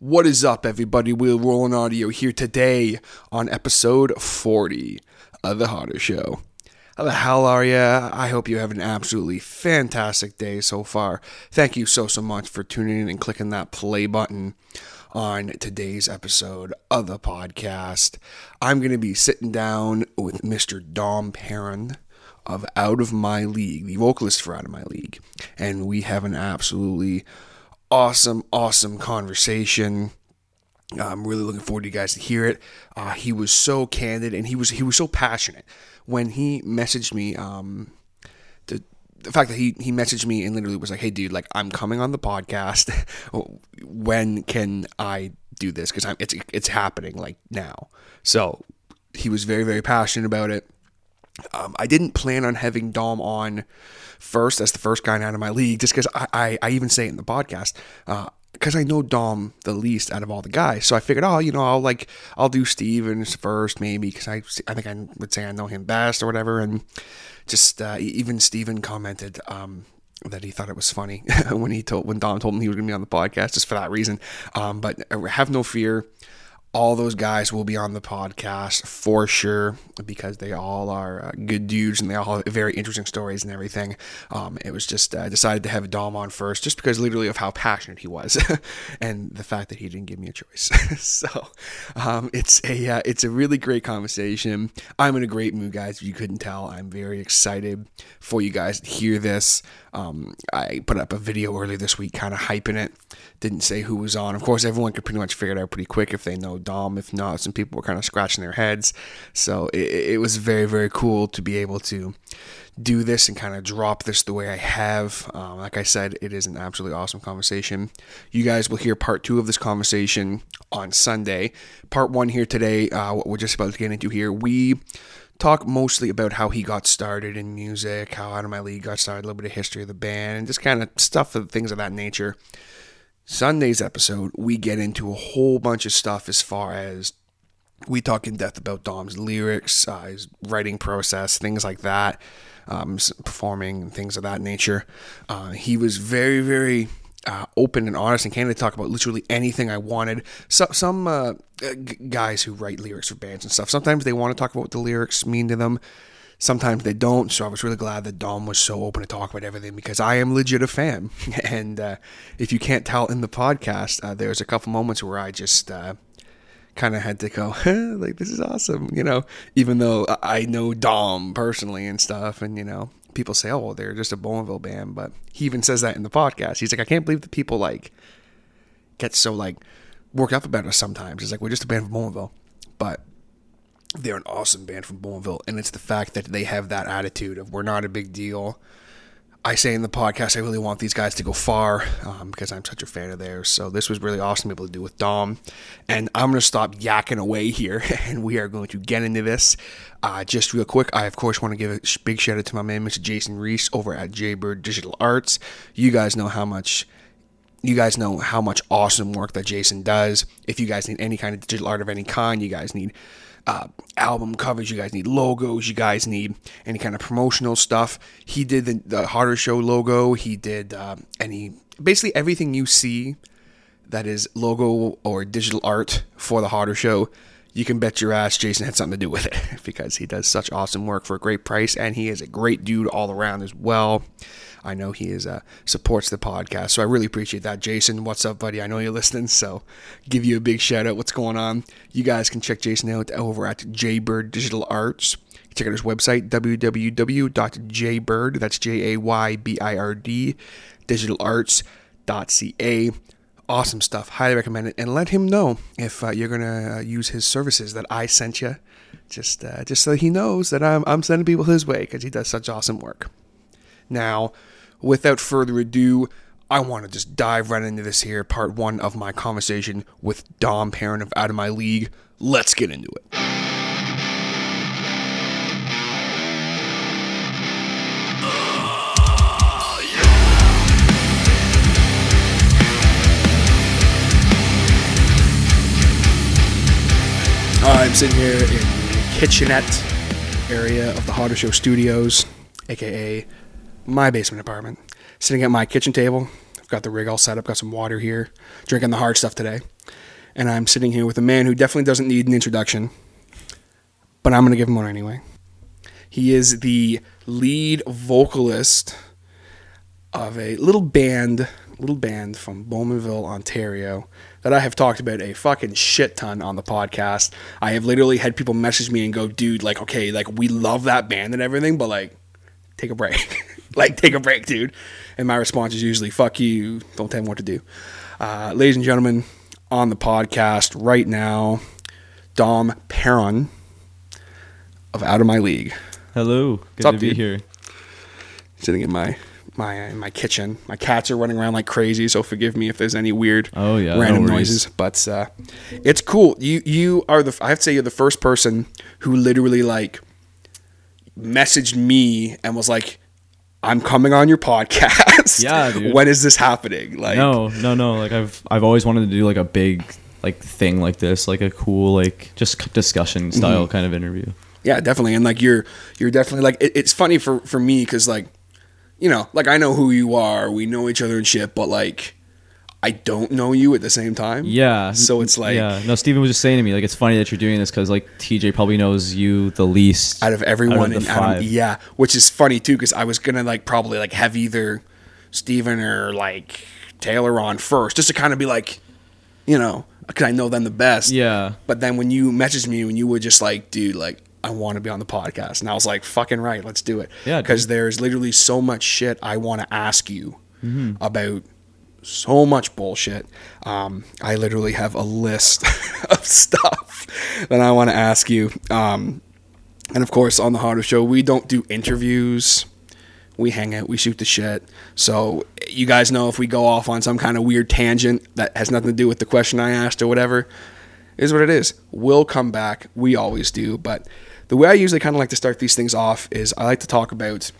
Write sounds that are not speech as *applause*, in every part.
What is up, everybody? We're Rolling Audio here today on episode 40 of The Harder Show. How the hell are you? I hope you have an absolutely fantastic day so far. Thank you so, so much for tuning in and clicking that play button on today's episode of the podcast. I'm going to be sitting down with Mr. Dom Paron of Out of My League, the vocalist for Out of My League. And we have an absolutely awesome, awesome conversation. I'm really looking forward to you guys to hear it. Uh, he was so candid and he was he was so passionate when he messaged me. Um, the the fact that he he messaged me and literally was like, "Hey, dude, like I'm coming on the podcast. *laughs* when can I do this? Because I'm it's it's happening like now." So he was very very passionate about it. Um, I didn't plan on having Dom on first as the first guy out of my league, just because I, I, I, even say it in the podcast. because uh, I know Dom the least out of all the guys, so I figured, oh, you know, I'll like I'll do Stevens first, maybe because I I think I would say I know him best or whatever, and just uh, even Steven commented um, that he thought it was funny *laughs* when he told when Dom told him he was going to be on the podcast, just for that reason. Um, but uh, have no fear all those guys will be on the podcast for sure because they all are uh, good dudes and they all have very interesting stories and everything. Um, it was just uh, decided to have Dom on first just because literally of how passionate he was *laughs* and the fact that he didn't give me a choice. *laughs* so um, it's a uh, it's a really great conversation. I'm in a great mood, guys. If you couldn't tell, I'm very excited for you guys to hear this. Um, I put up a video earlier this week, kind of hyping it. Didn't say who was on. Of course, everyone could pretty much figure it out pretty quick if they know Dom. If not, some people were kind of scratching their heads. So it, it was very, very cool to be able to do this and kind of drop this the way I have. Um, like I said, it is an absolutely awesome conversation. You guys will hear part two of this conversation on Sunday. Part one here today, uh, what we're just about to get into here, we talk mostly about how he got started in music, how Out of My League got started, a little bit of history of the band, and just kind of stuff and things of that nature. Sunday's episode, we get into a whole bunch of stuff as far as we talk in depth about Dom's lyrics, uh, his writing process, things like that, um, performing, things of that nature. Uh, he was very, very uh, open and honest and candid to talk about literally anything I wanted. So, some uh, g- guys who write lyrics for bands and stuff, sometimes they want to talk about what the lyrics mean to them. Sometimes they don't. So I was really glad that Dom was so open to talk about everything because I am legit a fan. *laughs* and uh, if you can't tell in the podcast, uh, there's a couple moments where I just uh, kind of had to go, *laughs* like, this is awesome, you know, even though I know Dom personally and stuff. And, you know, people say, oh, well, they're just a Bowmanville band, but he even says that in the podcast. He's like, I can't believe that people like get so like worked up about us sometimes. It's like we're just a band from Bowmanville, but they're an awesome band from Bowmanville, and it's the fact that they have that attitude of we're not a big deal. I say in the podcast, I really want these guys to go far um, because I'm such a fan of theirs. So this was really awesome to be able to do with Dom. And I'm going to stop yakking away here, *laughs* and we are going to get into this. Uh, just real quick, I of course want to give a big shout out to my man, Mr. Jason Reese over at Jaybird Digital Arts. You guys know how much you guys know how much awesome work that Jason does. If you guys need any kind of digital art of any kind, you guys need uh, album covers, you guys need logos, you guys need any kind of promotional stuff. He did the, the Harder Show logo. He did uh, any basically everything you see that is logo or digital art for the Harder Show. You can bet your ass Jason had something to do with it *laughs* because he does such awesome work for a great price and he is a great dude all around as well. I know he is uh, supports the podcast, so I really appreciate that. Jason, what's up, buddy? I know you're listening, so give you a big shout out. What's going on? You guys can check Jason out over at Jaybird Digital Arts. Check out his website www.jaybird. That's J A Y B I R D digitalarts.ca awesome stuff. Highly recommend it, and let him know if uh, you're gonna uh, use his services that I sent you. Just, uh, just so he knows that I'm, I'm sending people his way because he does such awesome work. Now, without further ado, I want to just dive right into this here, part one of my conversation with Dom Paron of Out of My League. Let's get into it. I'm sitting here in the kitchenette area of the Harder Show Studios, aka my basement apartment, sitting at my kitchen table. I've got the rig all set up, got some water here, drinking the hard stuff today. and I'm sitting here with a man who definitely doesn't need an introduction, but I'm going to give him one anyway. He is the lead vocalist of a little band, little band from Bowmanville, Ontario, that I have talked about a fucking shit ton on the podcast. I have literally had people message me and go, "Dude, like, okay, like we love that band and everything, but like, take a break, *laughs* *laughs* like, take a break, dude." And my response is usually, "Fuck you, don't tell me what to do." Uh, ladies and gentlemen, on the podcast right now, Dom Paron of Out of My League, Hello, good up, to be dude? here. sitting in my my in my kitchen. My cats are running around like crazy, so forgive me if there's any weird Oh, yeah, random worries. noises. But uh, it's cool. You you are the I have to say you're the first person who literally like messaged me and was like, "I'm coming on your podcast. Yeah, dude. *laughs* when is this happening?" Like, no, no, no. Like I've I've always wanted to do like a big like thing like this, like a cool like just discussion style Mm-hmm. kind of interview. Yeah, definitely. And like you're you're definitely like it, it's funny for for me because like you know like I know who you are. We know each other and shit, but like I don't know you at the same time. Yeah. So it's like yeah. No, Steven was just saying to me like it's funny that you're doing this because like TJ probably knows you the least out of everyone out of- yeah, which is funny too because I was gonna like probably like have either Steven or like Taylor on first just to kind of be like, you know, because I know them the best. Yeah. But then when you messaged me and you were just like, dude, like I want to be on the podcast, and I was like, fucking right, let's do it. Yeah. Because there's literally so much shit I want to ask you Mm-hmm. about. So much bullshit. Um, I literally have a list *laughs* of stuff that I want to ask you. Um, and of course, on the Harder Show, we don't do interviews. We hang out, we shoot the shit. So you guys know if we go off on some kind of weird tangent that has nothing to do with the question I asked or whatever, is what it is. We'll come back. We always do. But the way I usually kind of like to start these things off is I like to talk about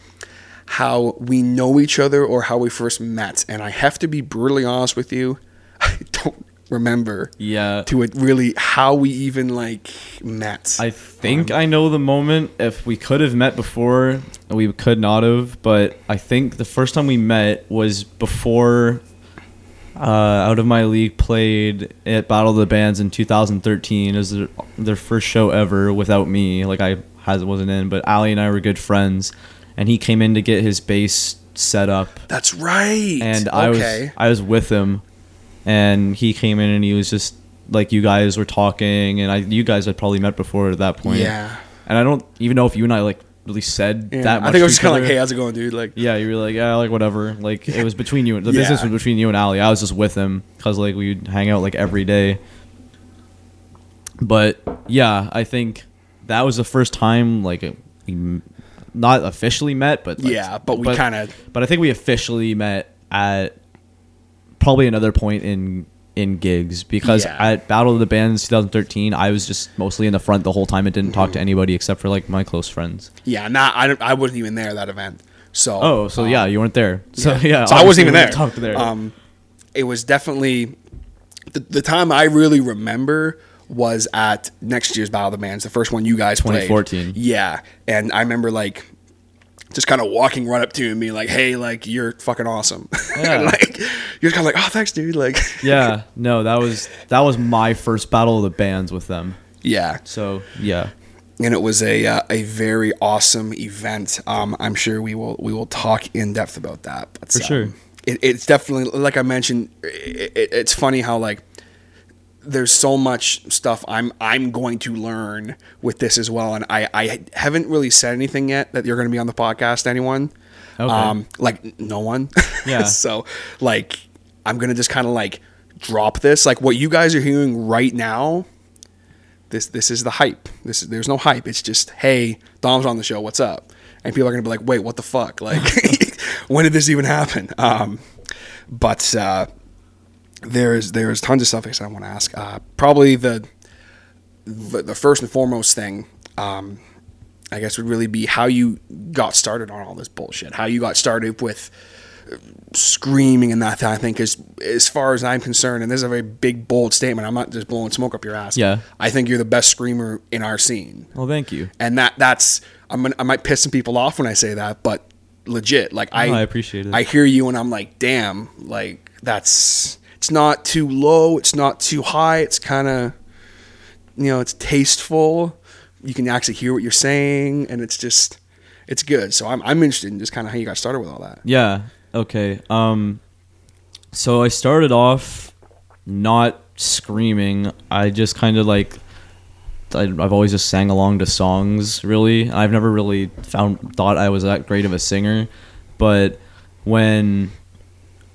how we know each other or how we first met. And I have to be brutally honest with you, *laughs* I don't remember Yeah. to it really how we even like met. I think I know the moment. If we could have met before, we could not have. But I think the first time we met was before uh, Out of My League played at Battle of the Bands in 2013. It was their, their first show ever without me. Like I has wasn't in, but Ali and I were good friends, and he came in to get his bass set up That's right. and I was. I was with him, and he came in and he was just like you guys were talking, and I you guys had probably met before at that point. Yeah. and I don't even know if you and I like really said Yeah. that much. I think I was just kind of like, "Hey, how's it going, dude?" Like, Yeah, you were like, yeah, like whatever. Like it was between you. and The *laughs* Yeah. business was between you and Ali. I was just with him because like we'd hang out like every day. But yeah, I think that was the first time like we not officially met, but like, Yeah, but we kinda- But I think we officially met at probably another point in in gigs because Yeah. at Battle of the Bands 2013, I was just mostly in the front the whole time and didn't talk to anybody except for like my close friends. yeah, not I, I wasn't even there at that event. So, Oh, so um, yeah, you weren't there. So *laughs* yeah, so I wasn't even there. didn't there. Um, it was definitely the, the time I really remember was at next year's Battle of the Bands, the first one you guys played. 2014. Yeah, and I remember like just kind of walking right up to him and being like, "Hey, like you're fucking awesome." *laughs* Yeah. like you're kind of like, "Oh, thanks, dude." Like, *laughs* yeah, no, that was that was my first battle of the bands with them. yeah. So yeah, and it was a uh, a very awesome event. Um, I'm sure we will we will talk in depth about that. But, For um, sure. it, it's definitely like I mentioned. It, it, it's funny how like there's so much stuff I'm I'm going to learn with this as well, and I I haven't really said anything yet that you're going to be on the podcast. Anyone? Okay. Um, like no one. Yeah. *laughs* so like I'm gonna just kind of like drop this. Like what you guys are hearing right now this this is the hype. This is, there's no hype. It's just hey, Dom's on the show. What's up? And people are gonna be like, wait, what the fuck? Like, *laughs* when did this even happen? Um, but uh, there's there's tons of stuff I want to ask. Uh, probably the, the the first and foremost thing, um, I guess, would really be how you got started on all this bullshit. How you got started with screaming and that. I think is as far as I'm concerned, and this is a very big bold statement. I'm not just blowing smoke up your ass. Yeah. I think you're the best screamer in our scene, well, thank you. and that that's I'm I might piss some people off when I say that, but legit, like I I appreciate it. I hear you, and I'm like, damn, like that's it's not too low, it's not too high. It's kind of you know, it's tasteful. You can actually hear what you're saying, and it's just it's good. So I'm I'm interested in just kind of how you got started with all that. Yeah. Okay. Um so I started off not screaming. I just kind of like I, I've always just sang along to songs. Really, I've never really found thought I was that great of a singer. But when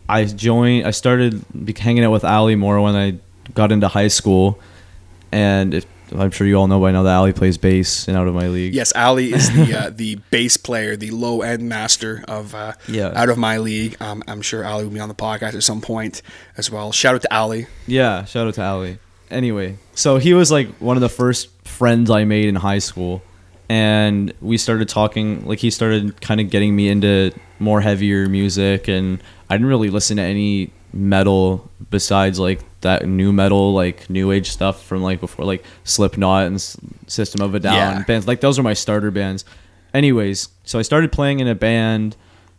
I joined, I started hanging out with Ali more when I got into high school, and if, I'm sure you all know by now that Ali plays bass in Out of My League. Yes, Ali is the *laughs* uh, the bass player, the low end master of uh, Yeah. out of my league. Um, I'm sure Ali will be on the podcast at some point as well. Shout out to Ali. Yeah, shout out to Ali. Anyway, so he was like one of the first friends I made in high school, and we started talking. Like he started kind of getting me into more heavier music, and I didn't really listen to any metal besides like that nu metal, like new age stuff from like before, like Slipknot and System of a Down Yeah. bands. Like those are my starter bands. Anyways, so I started playing in a band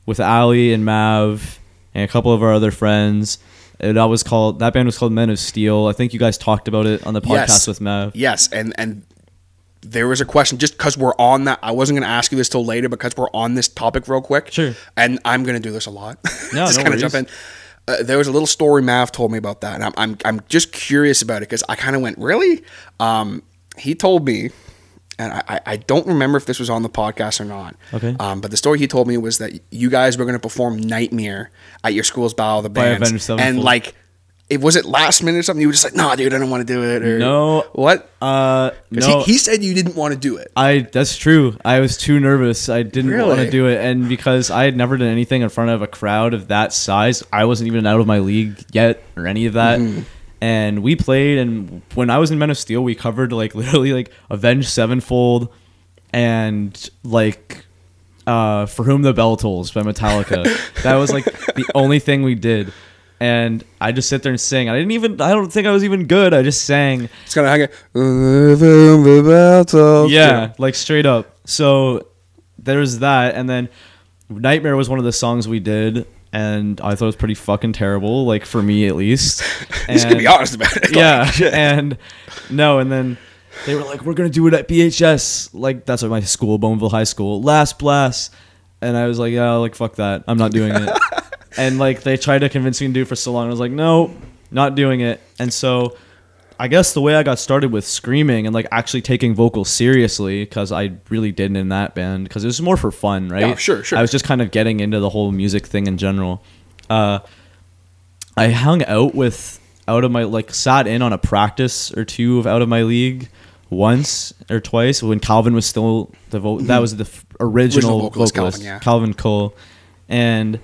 with Ali and Mav and a couple of our other friends. That was called that band was called Men of Steel. I think you guys talked about it on the podcast Yes. with Mav. Yes, and and there was a question just because we're on that. I wasn't going to ask you this till later because we're on this topic real quick. Sure. And I'm going to do this a lot. *laughs* No, just no kind of jump in. Uh, there was a little story Mav told me about that, and I'm I'm, I'm just curious about it because I kind of went really. Um, he told me, and I, I- don't remember if this was on the podcast or not. Okay. Um, but the story he told me was that you guys were going to perform Nightmare at your school's Battle of the By Bands, Avenged Sevenfold. and like. It was it last minute or something. You were just like, "Nah, dude, I don't want to do it." Or No. what? Uh no. he, he said you didn't want to do it. I that's true. I was too nervous. I didn't really? want to do it, and because I had never done anything in front of a crowd of that size, I wasn't even out of my league yet or any of that. Mm-hmm. And we played, and when I was in Men of Steel, we covered like *laughs* literally like Avenged Sevenfold, and like uh, For Whom the Bell Tolls by Metallica. *laughs* that was like the only thing we did. And I just sit there and sing. I didn't even. I don't think I was even good. I just sang. It's kind of hanging. Yeah, like straight up. So there's that, and then Nightmare was one of the songs we did, and I thought it was pretty fucking terrible, like for me at least. *laughs* He's gonna be honest about it. Yeah, and no, and then they were like, "We're gonna do it at BHS." Like that's at my school, Bowmanville High School. Last blast, and I was like, "Yeah, like fuck that, I'm not doing it." *laughs* and like they tried to convince me to do it for so long. I was like, "No, not doing it." And so I guess the way I got started with screaming and like actually taking vocals seriously, because I really didn't in that band, because it was more for fun, right? Yeah, sure, sure. I was just kind of getting into the whole music thing in general. Uh, I hung out with out of my like sat in on a practice or two of out of my league once or twice when Calvin was still the vo- that was the f- original, Original vocalist, vocalist, Calvin, yeah. Calvin Cole, and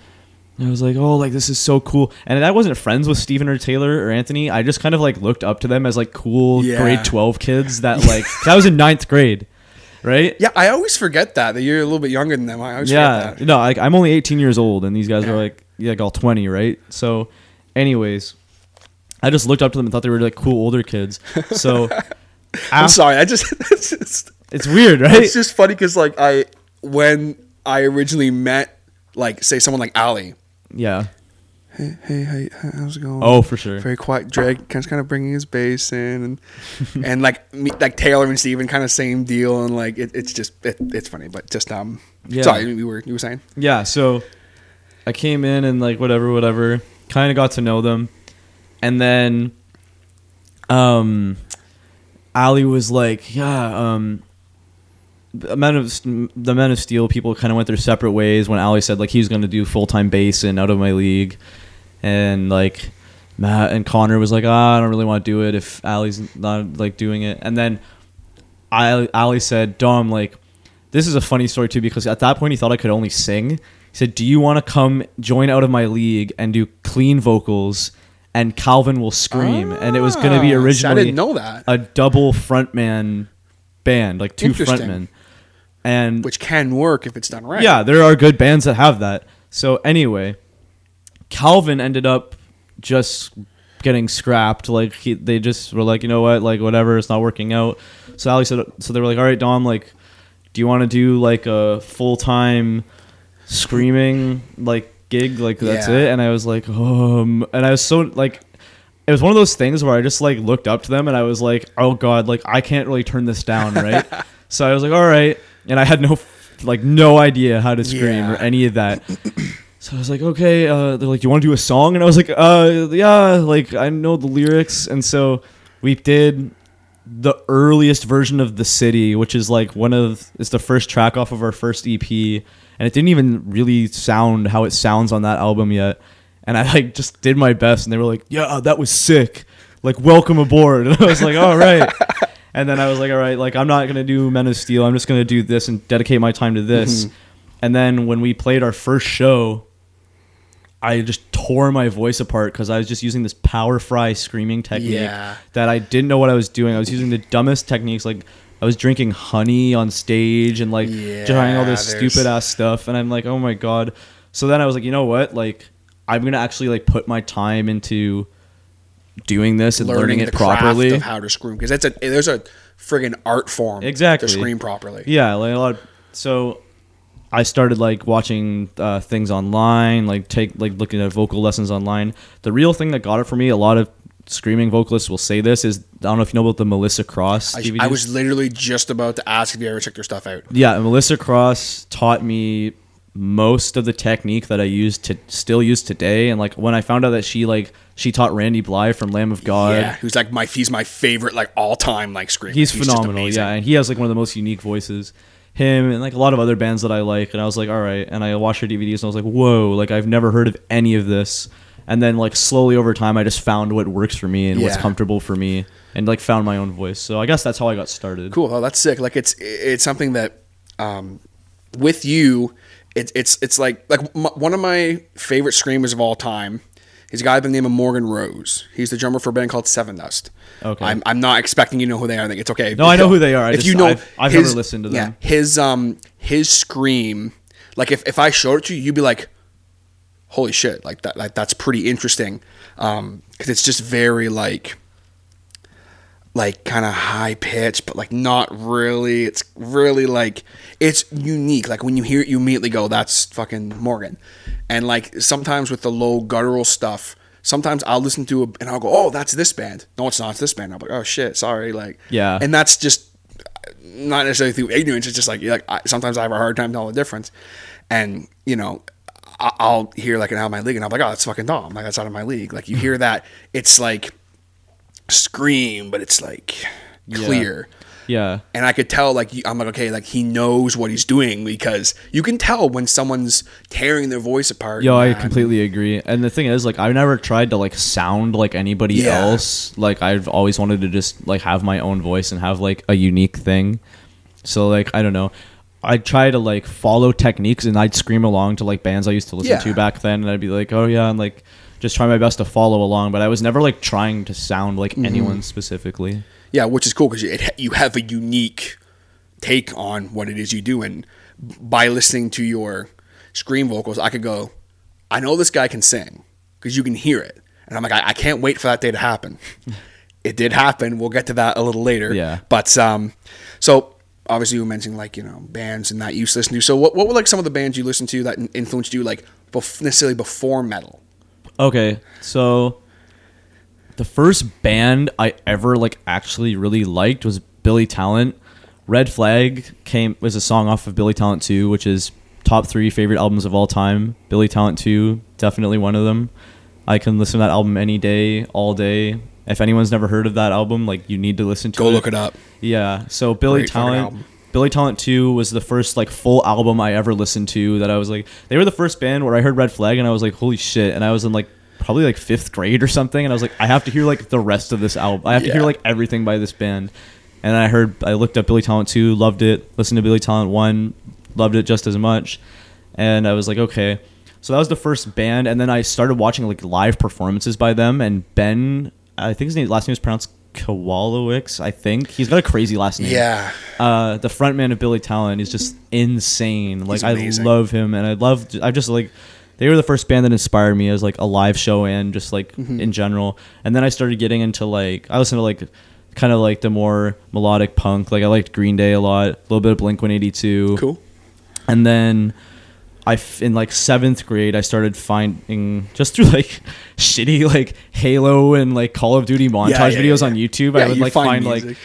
I was like, oh, like this is so cool. And I wasn't friends with Steven or Taylor or Anthony. I just kind of like looked up to them as like cool Yeah. grade twelve kids that like *laughs* I was in ninth grade, right? yeah, I always forget that that you're a little bit younger than them. I always yeah forget that. no like i'm only 18 years old and these guys are like yeah, like all 20 right so anyways i just looked up to them and thought they were like cool older kids so *laughs* I'm sorry. I just *laughs* it's just it's weird right it's just funny because like I when I originally met like say someone like Ali. Yeah Hey, hey, hey, how's it going? oh for sure very quiet. Drake kind of kind of bringing his bass in, and *laughs* and like me, like Taylor and Steven kind of same deal, and like it, it's just it, it's funny, but just um, Yeah. sorry, you were you were saying yeah so i came in and like whatever whatever kind of got to know them and then um ali was like yeah um the men of the men of steel people kind of went their separate ways when ali said like he was going to do full-time bass and out of my league and like matt and connor was like ah i don't really want to do it if ali's not like doing it and then ali, ali said dom like this is a funny story too because at that point he thought I could only sing. He said, "Do you want to come join out of my league and do clean vocals?" And Calvin will scream, and it was going to be Ah, see, I didn't know that. a double frontman band, like two frontmen. And which can work if it's done right. yeah, there are good bands that have that. So anyway, Calvin ended up just getting scrapped. Like he, they just were like, you know what, like whatever, it's not working out. So Ali said, so they were like, all right, Dom, like, do you want to do like a full time screaming like gig? Like that's Yeah. it. And I was like, um, and I was so like. it was one of those things where I just like looked up to them and I was like, oh god, like I can't really turn this down, right? *laughs* so I was like, all right, and I had no like no idea how to scream Yeah. or any of that. *coughs* So I was like, okay, uh, they're like, you want to do a song? And I was like, uh, yeah, like I know the lyrics, and so we did the earliest version of the city, which is like one of it's the first track off of our first EP, and it didn't even really sound how it sounds on that album yet. And I like just did my best, and they were like, "Yeah, that was sick. Like, welcome aboard." *laughs* And I was like, "All right." *laughs* and then I was like, "All right, like I'm not gonna do Men of Steel. I'm just gonna do this and dedicate my time to this." Mm-hmm. And then when we played our first show, I just tore my voice apart because I was just using this power fry screaming technique Yeah. that I didn't know what I was doing. I was using the dumbest techniques, like I was drinking honey on stage and like Yeah, trying all this there's- stupid ass stuff. And I'm like, oh my god. So then I was like, you know what? Like I'm gonna actually like put my time into doing this and learning, it the craft properly. of how to scream because it's a there's a friggin' art form Exactly. to scream properly. Yeah, like a lot. Of, so I started like watching uh, things online, like take like looking at vocal lessons online. The real thing that got it for me, a lot of screaming vocalists will say this is I don't know if you know about the Melissa Cross I. I was literally just about to ask if you ever checked their stuff out. yeah, Melissa Cross taught me most of the technique that I use to still use today. And like when I found out that she like she taught Randy Blythe from Lamb of God. yeah, who's like my he's my favorite like all time like screamer. He's, just phenomenal, yeah, and he has like one of the most unique voices. Him and like a lot of other bands that I like, and I was like, all right. And I watched her DVDs, and I was like, whoa, like I've never heard of any of this. And then like slowly over time, I just found what works for me and what's comfortable for me, and like found my own voice. So I guess that's how I got started. Cool. Oh, that's sick. Like it's it's something that um, with you, it's it's it's like like m- one of my favorite screamers of all time. He's a guy by the name of Morgan Rose. He's the drummer for a band called Sevendust. Okay. I'm, I'm not expecting you to know who they are. I think it's okay. No, I know who they are. I if just- you know, I've- I've never listened to them. Yeah, his um his scream, like if, if I showed it to you, you'd be like, "Holy shit!" Like that. Like that's pretty interesting. Um, because it's just very like like kind of high pitched, but like not really. It's really like it's unique. Like when you hear it, you immediately go, "That's fucking Morgan." And like sometimes with the low guttural stuff, sometimes I'll listen to it and I'll go, "Oh, that's this band." No, it's not. It's this band. I'm like, "Oh shit, sorry." Like, Yeah. and that's just uh, not necessarily through ignorance. It's just like like I, sometimes I have a hard time telling the difference, and you know. I- I'll hear like an out of my league, and I'm like, "Oh, that's fucking dumb. Like that's out of my league. Like you hear that, it's like scream, but it's like clear. Yeah, And I could tell, like, I'm like, okay, like he knows what he's doing because you can tell when someone's tearing their voice apart. Yo, I completely agree. And the thing is, like, I've never tried to like sound like anybody Yeah. else. Like, I've always wanted to just like have my own voice and have like a unique thing. So, like, I don't know. I'd try to like follow techniques and I'd scream along to like bands I used to listen Yeah. to back then, and I'd be like, oh yeah, and like just try my best to follow along. But I was never like trying to sound like Mm-hmm. anyone specifically. Yeah, which is cool because you, have a unique take on what it is you do, and by listening to your scream vocals, I could go, I know this guy can sing because you can hear it, and I'm like, I, I can't wait for that day to happen. *laughs* it did happen. We'll get to that a little later. Yeah. but um, so obviously you were mentioning like you know bands and that you used to listen to. So what what were like some of the bands you listened to that influenced you like bef- necessarily before metal? Okay, so the first band I ever like actually really liked was Billy Talent. Red Flag came was a song off of Billy Talent 2, which is top 3 favorite albums of all time. Billy Talent 2, definitely one of them. I can listen to that album any day, all day. If anyone's never heard of that album, like you need to listen to Go it. look it up. Yeah. So Billy Great Talent. Billy Talent Two was the first like full album I ever listened to. That I was like, they were the first band where I heard Red Flag and I was like, holy shit! And I was in like probably like fifth grade or something, and I was like, I have to hear like the rest of this album. I have to hear like everything by this band. And I heard, I looked up Billy Talent Two, loved it. Listened to Billy Talent One, loved it just as much. And I was like, okay. So that was the first band, and then I started watching like live performances by them. And Ben, I think his name, last name was pronounced Kowalewicz. I think he's got a crazy last name. Yeah, Uh, the frontman of Billy Talent is just insane. Like I love him, and I love. I just like. They were the first band that inspired me as like a live show and just like Mm-hmm. in general. And then I started getting into like I listened to like kind of like the more melodic punk. Like I liked Green Day a lot, a little bit of Blink One Eighty Two. cool. And then I f- in like seventh grade I started finding just through *laughs* like shitty like Halo and like Call of Duty montage Yeah, yeah, videos yeah, on. YouTube. I would you like find find, like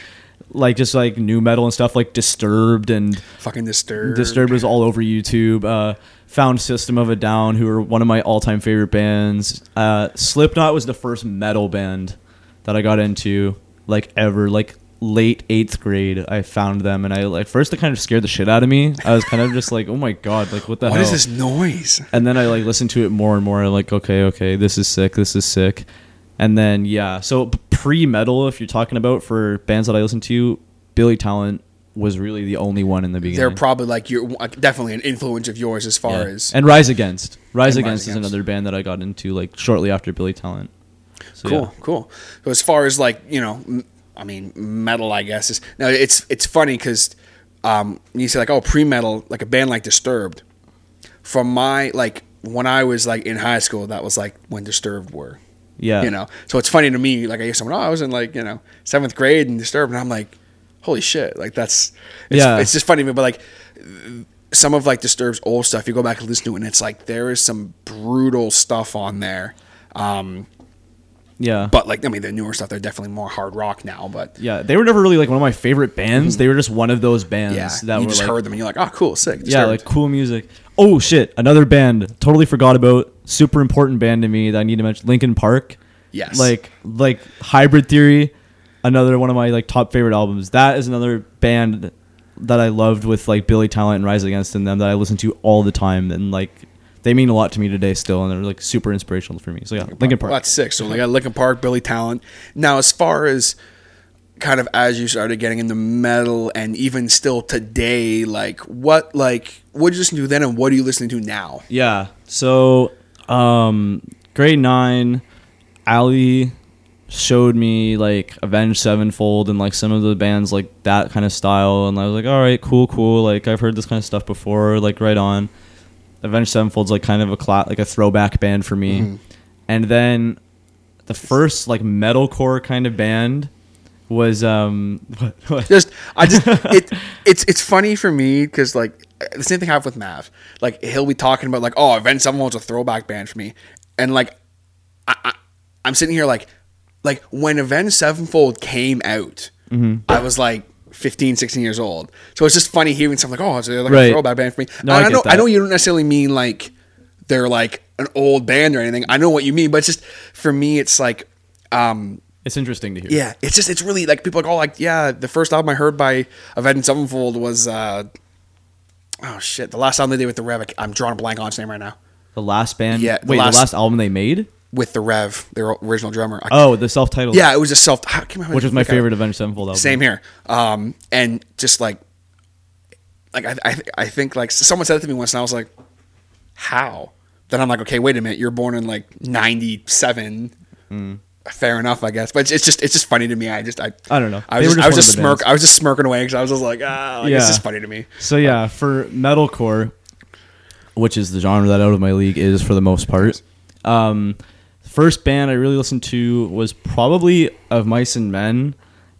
like just like nu metal and stuff like Disturbed and Fucking disturbed. Disturbed was all over YouTube. Uh, found System of a Down, who are one of my all-time favorite bands. Uh, Slipknot was the first metal band that I got into, like ever. Like late eighth grade, I found them, and I like first it kind of scared the shit out of me. I was kind of just like, oh my god, like what the What hell? is this noise? and then I like listened to it more and more. I'm like, okay, okay, this is sick. This is sick. And then yeah, so pre metal, if you're talking about for bands that I listen to, Billy Talent was really the only one in the beginning. They're probably like you're uh, definitely an influence of yours as far Yeah. as and Rise Against. Rise And Rise Against is Against. another band that I got into like shortly after Billy Talent. So, cool, yeah. cool. So as far as like you know, I mean, metal, I guess is now it's it's funny because um, you say like oh pre metal, like a band like Disturbed. From my like when I was like in high school, that was like when Disturbed were. Yeah. You know, so it's funny to me. Like I hear someone, oh, I was in like you know seventh grade and Disturbed, and I'm like, holy shit, like that's it's, Yeah. It's just funny, to me, but like some of like Disturbed's old stuff, you go back and listen to it, and it's like there is some brutal stuff on there. Um, Yeah. but like I mean, the newer stuff, they're definitely more hard rock now. But yeah, they were never really like one of my favorite bands. They were just one of those bands yeah, that you were just like, heard them and you're like, oh, cool, sick. yeah, like cool music. Oh shit, another band totally forgot about. Super important band to me that I need to mention. Linkin Park. yes, Like like Hybrid Theory, another one of my like top favorite albums. That is another band that I loved with like Billy Talent and Rise Against in them that I listen to all the time and like they mean a lot to me today still and they're like super inspirational for me. So yeah, Linkin Park. Well, that's sick. So they got Linkin Park, Billy Talent. Now, as far as kind of as you started getting into metal, and even still today, like what like what did you listen to then, and what are you listening to now? Yeah. So, um, grade nine, Ali showed me like Avenged Sevenfold and like some of the bands like that kind of style, and I was like, all right, cool, cool. Like I've heard this kind of stuff before. Like right on. Avenged Sevenfold's like kind of a cla- like a throwback band for me, and then the first like metalcore kind of band was um *laughs* what, what? Just I just *laughs* it it's it's funny for me because like the same thing happened with Mav. Like he'll be talking about like oh, Avenged Sevenfold's a throwback band for me, and like I, I I'm sitting here like like when Avenged Sevenfold came out, Mm-hmm. I was like 15, 16 years old. So it's just funny hearing something like oh, it's like a Right. throwback band for me. No, And I I know I know you don't necessarily mean like they're like an old band or anything. I know what you mean, but it's just for me, it's like. um It's interesting to hear. yeah, it's just it's really like people are like, oh, like yeah, the first album I heard by Avenged Sevenfold was uh oh shit, the last album they did with the Rev. I'm drawing a blank on its name right now. The last band. Yeah, the Wait, last- the last album they made. With the Rev, their original drummer. I- Oh, the self-titled. yeah, it was a self. I can't remember- which was my like, I- favorite Avenged Sevenfold album. Same here. Um, and just like, like I, I, I think like someone said it to me once, and I was like, how? Then I'm like, okay, wait a minute, you're born in like '97. Fair enough, I guess. But it's, just it's just funny to me. I just I I don't know. I was just, I was just just one of the smirk. bands. I was just smirking away because I was just like, ah, like, it's Yeah. just funny to me. So yeah, for metalcore, which is the genre that out of my league is for the most part. Um, first band I really listened to was probably Of Mice and Men,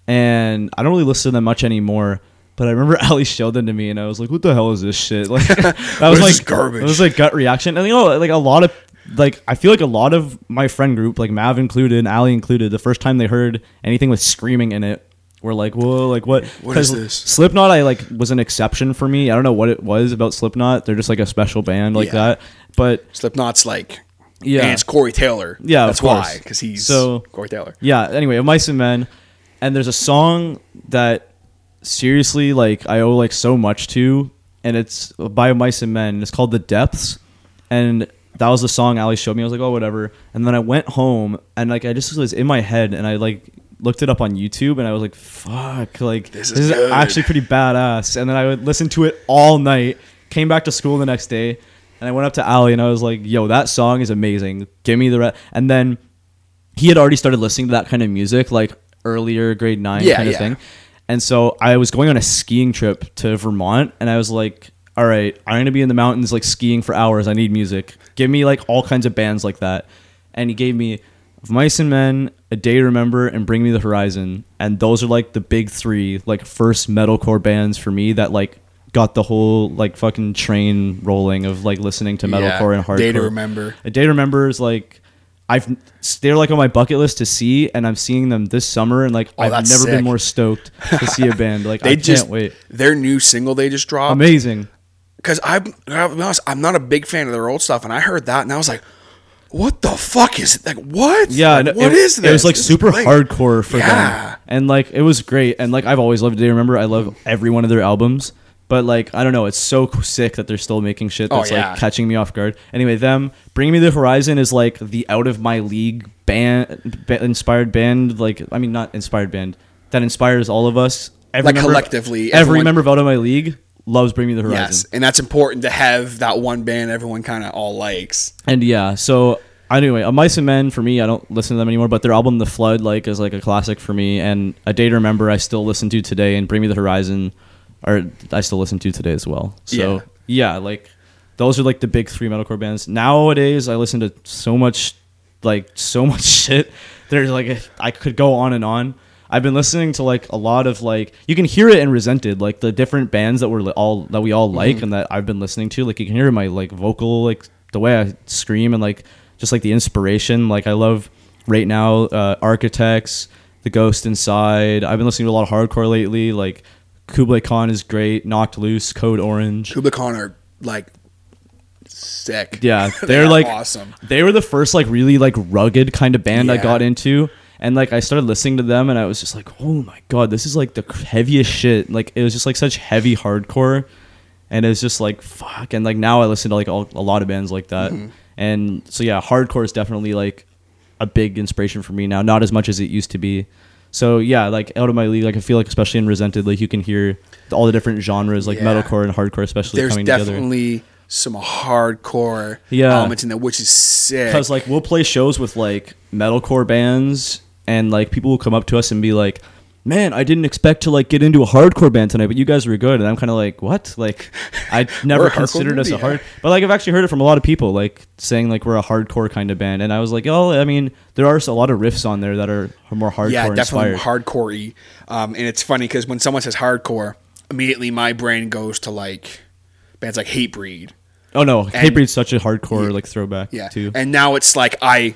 and I don't really listen to them much anymore. But I remember *laughs* Ali showed them to me, and I was like, "What the hell is this shit?" *laughs* Like that was like garbage? It was like gut reaction, and you know, like a lot of like I feel like a lot of my friend group, like Mav included, and Ali included, the first time they heard anything with screaming in it, were like, "Whoa, like what? What is this? Slipknot, I like was an exception for me. I don't know what it was about Slipknot. They're just like a special band like Yeah. that. But Slipknot's like, Yeah. and it's Corey Taylor. Yeah, that's why because he's So- Corey Taylor. yeah, anyway, of Mice and Men, and there's a song that seriously like I owe like so much to, and it's by Mice and Men. It's called The Depths, and that was the song Ali showed me. I was like, oh, whatever. And then I went home and like I just was in my head, and I like looked it up on YouTube, and I was like, fuck, like This this is is, actually pretty badass. And then I would listen to it all night. Came back to school the next day, and I went up to Ali and I was like, yo, that song is amazing. Give me the rest. And then he had already started listening to that kind of music like earlier grade 9 Yeah, kind of yeah. thing and so i was going on a skiing trip to vermont and i was like all right i'm gonna be in the mountains like skiing for hours i need music give me like all kinds of bands like that and he gave me mice and men a day to remember and bring me the horizon and those are like the big three like first metalcore bands for me that like got the whole like fucking train rolling of like listening to metalcore and hardcore. Day to remember. A day to remember is like I've they're like on my bucket list to see, and I'm seeing them this summer, and like Oh, I've never sick. been more stoked to see a band. Like *laughs* They I just can't wait. their new single they just dropped. Amazing. Because I'm I'll be honest, I'm not a big fan of their old stuff, and I heard that and I was like, "What the fuck is it? Like what? Yeah, like, what it, is this? It was like This super hardcore for Yeah. them, and like it was great. And like I've always loved Day Remember. I love every one of their albums, but like I don't know, it's so sick that they're still making shit Oh, that's yeah. like catching me off guard. Anyway, them bringing me the horizon is like the out of my league band, ba- inspired band. Like I mean, not inspired band that inspires all of us. Every Like, member- collectively, every member of out of my league loves Bring Me the Horizon. Yes, and that's important to have that one band everyone kind of all likes. And yeah, so anyway, a Mice and Men for me, I don't listen to them anymore, but their album The Flood like is like a classic for me and A Day to Remember I still listen to today and Bring Me the Horizon or I still listen to today as well. So yeah, like those are like the big three metalcore bands. Nowadays I listen to so much like so *laughs* much shit. There's like I could go on and on. I've been listening to like a lot of like you can hear it in Resented, like the different bands that we're all that we all like and that I've been listening to. Like you can hear my like vocal, like the way I scream and like just like the inspiration. Like I love right now uh, Architects, The Ghost Inside. I've been listening to a lot of hardcore lately. Like Kublai Khan is great. Knocked Loose, Code Orange. Kublai Khan are like sick. Yeah, *laughs* They they're are like awesome. They were the first like really like rugged kind of band I got into, and like I started listening to them, and I was just like, oh my god, this is like the heaviest shit. Like it was just like such heavy hardcore, and it's just like fuck. And like now I listen to like all, a lot of bands like that, Mm-hmm. and so yeah, hardcore is definitely like a big inspiration for me now. Not as much as it used to be. So yeah, like out of my league, like I feel like especially in Resented, like you can hear all the different genres, like Yeah. metalcore and hardcore, especially There's coming together. definitely some hardcore Yeah. elements in there, which is sick. because like we'll play shows with like metalcore bands and like people will come up to us and be like man i didn't expect to like get into a hardcore band tonight but you guys were good and i'm kind of like what? Like i *laughs* never considered us a hard but like i've actually heard it from a lot of people like saying like we're a hardcore kind of band and i was like oh i mean there are a lot of riffs on there that are more hardcore yeah, definitely hardcore-y. Um, and it's funny because when someone says hardcore, immediately my brain goes to like bands like Hatebreed. oh no and- Hatebreed's such a hardcore like throwback Yeah, too. And now it's like I,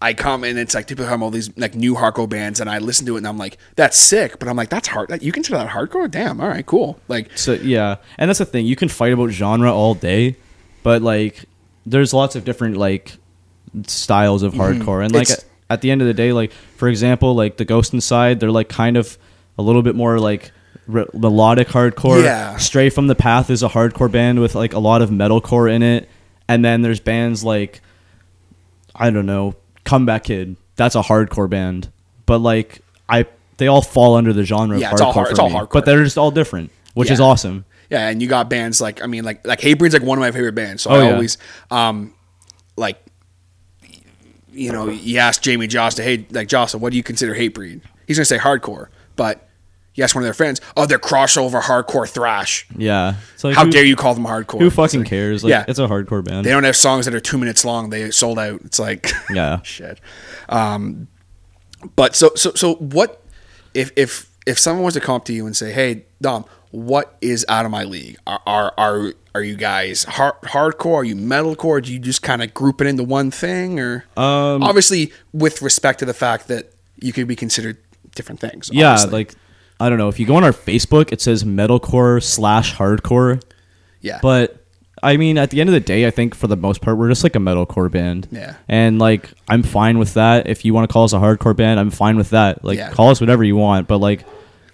I come and it's like people come all these like new hardcore bands, and I listen to it and I'm like, that's sick, but I'm like, that's hard. You can consider that hardcore? Damn, all right, cool. Like, So yeah, and that's the thing. You can fight about genre all day, but like, there's lots of different like styles of hardcore, and like Mm-hmm. It's- at, at the end of the day, like for example, like the Ghost Inside, they're like kind of a little bit more like re- melodic hardcore. Yeah. Stray from the Path is a hardcore band with like a lot of metalcore in it, and then there's bands like I don't know, Comeback Kid. That's a hardcore band, but like I, they all fall under the genre Yeah, of it's all hard- it's all hardcore. But they're just all different, which is awesome. yeah, and you got bands like I mean, like like Hatebreed's like one of my favorite bands. So Oh, I yeah. always um like you know, you ask Jamie Jasta, hey, like Jasta, what do you consider Hatebreed? He's gonna say hardcore, but you ask one of their friends, oh, they're crossover hardcore thrash. Yeah. So like, How who, dare you call them hardcore? Who fucking like, cares? Like, yeah. it's a hardcore band. They don't have songs that are two minutes long. They sold out. It's like *laughs* Yeah. shit. Um, but so so so what if if if someone was to come up to you and say, "Hey, Dom, what is out of my league? Are are are, are you guys hard, hardcore? Are you metalcore? Do you just kind of group it into one thing, or Um, obviously with respect to the fact that you could be considered different things? yeah, obviously. like I don't know. If you go on our Facebook, it says metalcore slash hardcore. yeah, But I mean, at the end of the day, I think for the most part, we're just like a metalcore band. Yeah. And like, I'm fine with that. If you want to call us a hardcore band, I'm fine with that. Like, Yeah. call us whatever you want. But like,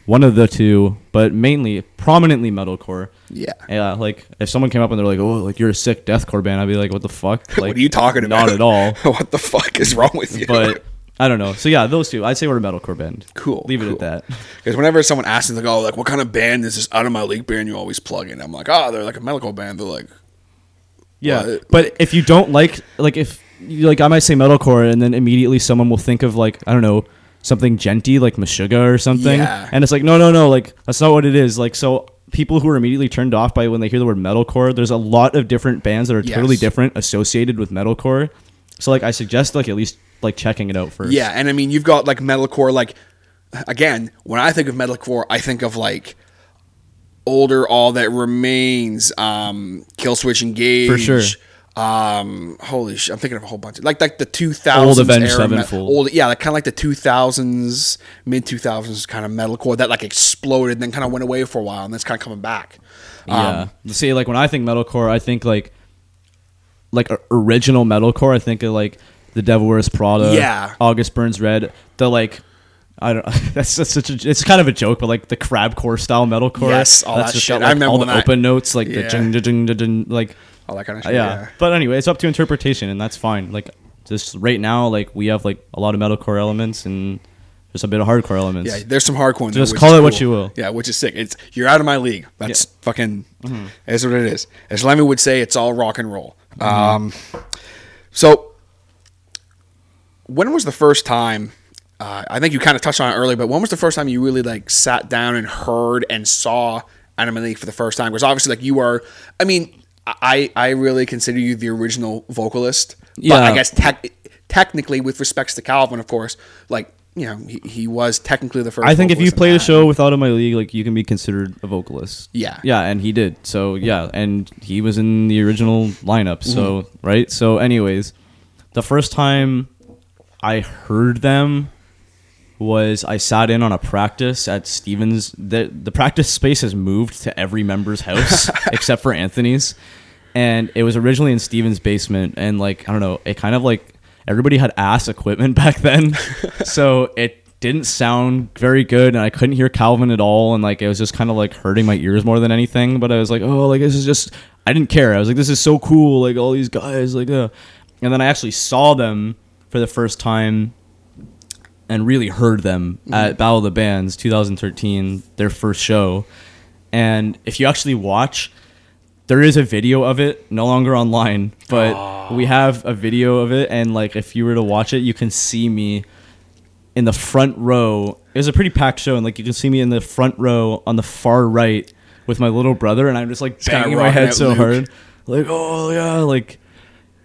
one of the two, but mainly, prominently metalcore. yeah. Yeah, like if someone came up and they're like, "Oh, like you're a sick deathcore band," I'd be like, "What the fuck? *laughs* Like, what are you talking about? Not at all." *laughs* what the fuck is wrong with you? But I don't know. So yeah, those two. I'd say we're a metalcore band. Cool, Leave it cool. at that. Because whenever someone asks me, like, oh, like, what kind of band is this out of my league band you always plug in? I'm like, oh, they're like a metalcore band. They're like, Yeah, Well, but if you don't like, like if you like, I might say metalcore, and then immediately someone will think of like I don't know something djenty like Meshuggah or something, Yeah. and it's like no, no, no, like that's not what it is. Like so, people who are immediately turned off by when they hear the word metalcore, there's a lot of different bands that are totally different associated with metalcore. So like, I suggest like at least like checking it out first. yeah. And I mean, you've got like metalcore. Like, again, when I think of metalcore, I think of like older All That Remains, um, Killswitch Engage. For sure. Um, holy shit, I'm thinking of a whole bunch of like like the 2000s Old Avenged me- Sevenfold. old yeah, like kind of like the 2000s, mid 2000s kind of metalcore that like exploded, and then kind of went away for a while, and then it's kind of coming back. Yeah. Um, See, like when I think metalcore, I think like like original metalcore. I think of like the Devil Wears Prada, Yeah. August Burns Red, the like. I don't. *laughs* That's, that's such a. It's kind of a joke, but like the crabcore style metalcore. Yes, all that's that shit. got, I remember all the I- open notes, like the Yeah. jing, jing, jing, jing, like all that kind of yeah. shit. yeah. But anyway, it's up to interpretation, and that's fine. Like just right now, like we have like a lot of metalcore elements and just a bit of hardcore elements. Yeah, there's some hardcore. Just call it what you will. Yeah, which is sick. It's you're out of my league. That's Yeah. Mm-hmm. fucking. That's what it is. As Lemmy would say, it's all rock and roll. Mm-hmm. Um, so when was the first time? Uh, I think you kind of touched on it earlier, but when was the first time you really like sat down and heard and saw Anime League for the first time? Because obviously, like you are. I mean, I I really consider you the original vocalist. But Yeah. I guess tech, technically, with respects to Calvin, of course, like you know, he, he was technically the first. I think if you played a show without in my league, like you can be considered a vocalist. Yeah. Yeah, and he did. So yeah, and he was in the original lineup. So Mm-hmm. right. So anyways, the first time I heard them was I sat in on a practice at Stevens. The the practice space has moved to every member's house *laughs* except for Anthony's. And it was originally in Stevens' basement and like I don't know, it kind of like everybody had ass equipment *laughs* back then. so it didn't sound very good and I couldn't hear Calvin at all and like it was just kind of like hurting my ears more than anything, but I was like, "Oh, like this is just I didn't care. I was like this is so cool like all these guys like uh and then I actually saw them for the first time and really heard them at Battle of the Bands 2013, their first show. And if you actually watch, there is a video of it, no longer online, but we have a video of it. And like, if you were to watch it, you can see me in the front row. It was a pretty packed show, and like you can see me in the front row on the far right with my little brother, and I'm just like banging my head so Luke. hard, like oh yeah, like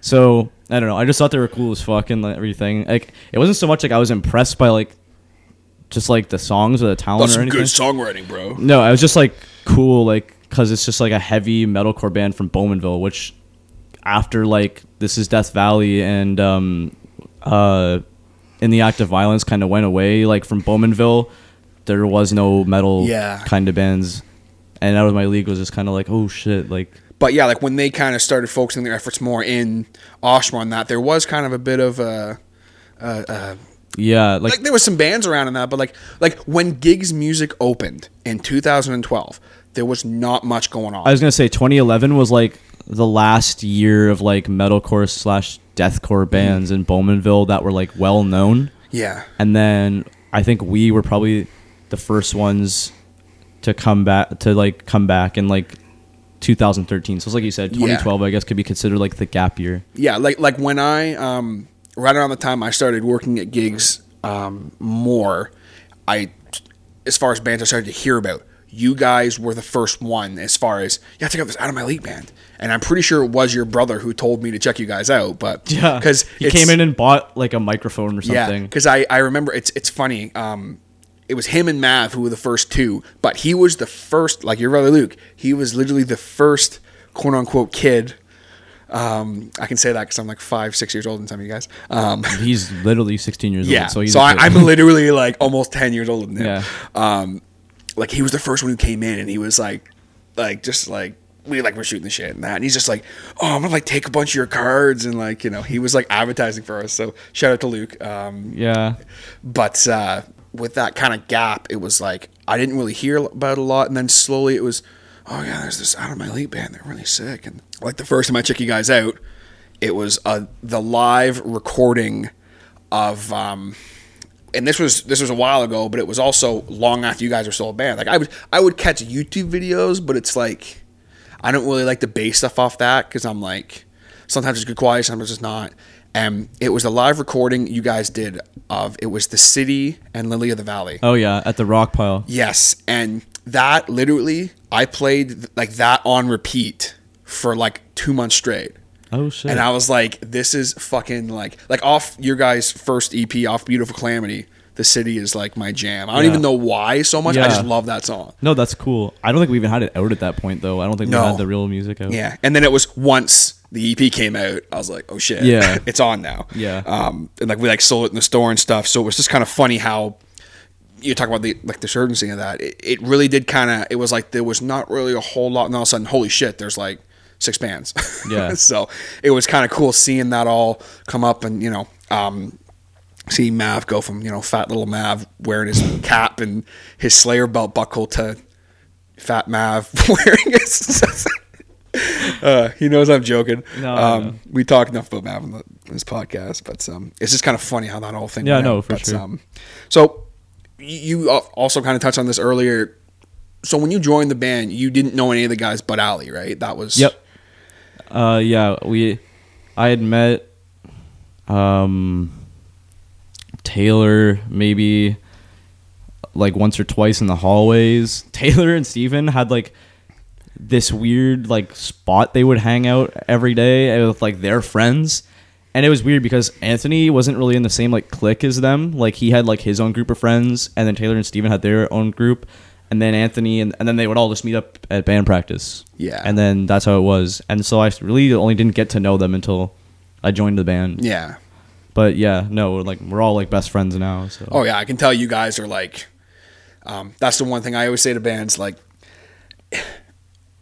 so I don't know. I just thought they were cool as fuck and like, everything. Like it wasn't so much like I was impressed by like just like the songs or the talent That's or some anything. good songwriting, bro. No, I was just like cool, like because it's just like a heavy metalcore band from Bowmanville, which after like this is Death Valley and um uh in the act of violence kind of went away. Like from Bowmanville, there was no metal Yeah. kind of bands, and out of my league was just kind of like oh shit, like But yeah, like when they kind of started focusing their efforts more in Oshawa on that, there was kind of a bit of a. Uh, uh, yeah, like, like there was some bands around in that, but like like when Gigs Music opened in 2012, there was not much going on. I was gonna say 2011 was like the last year of like metalcore slash deathcore bands in Bowmanville that were like well known. yeah, and then I think we were probably the first ones to come back to like come back and like 2013. So it's like you said, Yeah. 2012 I guess could be considered like the gap year. yeah. Like like when I um right around the time I started working at gigs um more, I as far as bands I started to hear about. You guys were the first one as far as yeah, check out this out of my league band, and I'm pretty sure it was your brother who told me to check you guys out. But Yeah, because he came in and bought like a microphone or something. Yeah, because I, I remember it's it's funny. Um, it was him and Mav who were the first two, but he was the first, like your brother Luke. He was literally the first quote unquote kid. Um, I can say that because I'm like five, six years old than some of you guys. Um, *laughs* He's literally 16 years yeah, old, so, so he's I, a kid. I'm *laughs* literally like almost ten years older than him. Yeah. Um, like he was the first one who came in, and he was like, like just like we like were shooting the shit and that, and he's just like, oh, I'm gonna like take a bunch of your cards, and like you know he was like advertising for us. So shout out to Luke. Um, yeah. but uh, with that kind of gap, it was like I didn't really hear about a lot, and then slowly it was, oh yeah, there's this out of my league band. They're really sick, and like the first time I checked you guys out, it was uh, the live recording of. Um, and this was this was a while ago, but it was also long after you guys were still a band. Like I would I would catch YouTube videos, but it's like I don't really like to base stuff off that because I'm like sometimes it's good quality, sometimes it's not. And it was a live recording you guys did of it was the city and Lily of the Valley. Oh yeah, at the rock pile. Yes, and that literally I played like that on repeat for like two months straight. Oh shit. And I was like, this is fucking like like off your guys' first EP off Beautiful Calamity. The City is like my jam. I don't Yeah. even know why so much. I just love that song. No, that's cool. I don't think we even had it out at that point though. I don't think No. we had the real music out. Yeah, and then it was once the EP came out, I was like, oh shit, Yeah. *laughs* it's on now. Yeah. um, and like we like sold it in the store and stuff. So it was just kind of funny how you talk about the like the urgency of that. It, it really did kind of. It was like there was not really a whole lot, and all of a sudden, holy shit, there's like six bands. *laughs* Yeah. so it was kind of cool seeing that all come up, and you know. Um, See Mav go from you know fat little Mav wearing his cap and his Slayer belt buckle to fat Mav *laughs* wearing his. Uh, he knows I'm joking. No, um, know. we talk enough about Mav on this podcast, but um, it's just kind of funny how that whole thing. Yeah, went no, for But, sure. Um, so you also kind of touched on this earlier. So when you joined the band, you didn't know any of the guys but Ali, right? That was Yep. Uh, yeah, we. I had met, um, Taylor maybe, like once or twice in the hallways. *laughs* Taylor and Steven had like this weird like spot they would hang out every day with like their friends. And it was weird because Anthony wasn't really in the same like clique as them. Like he had like his own group of friends, and then Taylor and Steven had their own group, and then Anthony and, and then they would all just meet up at band practice. Yeah. And then that's how it was. And so I really only didn't get to know them until I joined the band. Yeah. But yeah, no, we're like we're all like best friends now. So Oh yeah, I can tell you guys are like. Um, that's the one thing I always say to bands like.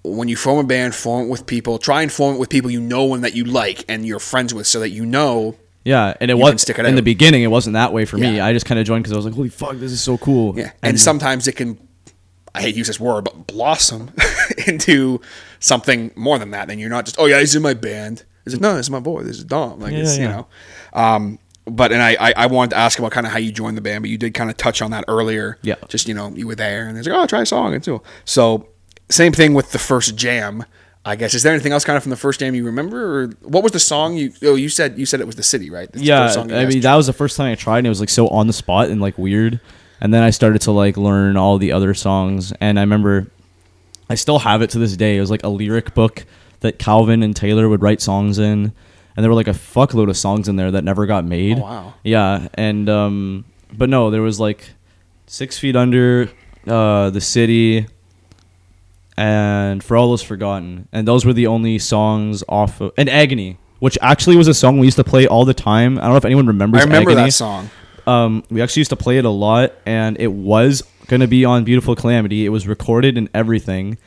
When you form a band, form it with people. Try and form it with people you know and that you like and you're friends with, so that you know. yeah, and it was can stick it in out. the beginning. It wasn't that way for me. I just kind of joined because I was like, "Holy fuck, this is so cool!" Yeah, and, sometimes it can. I hate to use this word, but blossom *laughs* into something more than that. And you're not just, oh yeah, he's in my band. It's like, no, this is my boy. This is Dom. Like Yeah, it's yeah, you know. Um, but and I, I I wanted to ask about kind of how you joined the band, but you did kind of touch on that earlier. Yeah. Just you know, you were there, and it's like, oh, try a song and too. So same thing with the first jam. I guess is there anything else kind of from the first jam you remember, or what was the song you? Oh, you said you said it was the city, right? That's the yeah, I mean that was the first time I tried, and it was like so on the spot and like weird. And then I started to like learn all the other songs, and I remember I still have it to this day. It was like a lyric book that Calvin and Taylor would write songs in, and there were like a fuckload of songs in there that never got made. Oh, wow. Yeah, and um, but no, there was like Six Feet Under, uh, The City, and For All Those Forgotten, and those were the only songs off of and Agony, which actually was a song we used to play all the time. I don't know if anyone remembers. I remember Agony. that song. Um, we actually used to play it a lot, and it was gonna be on Beautiful Calamity. It was recorded and everything,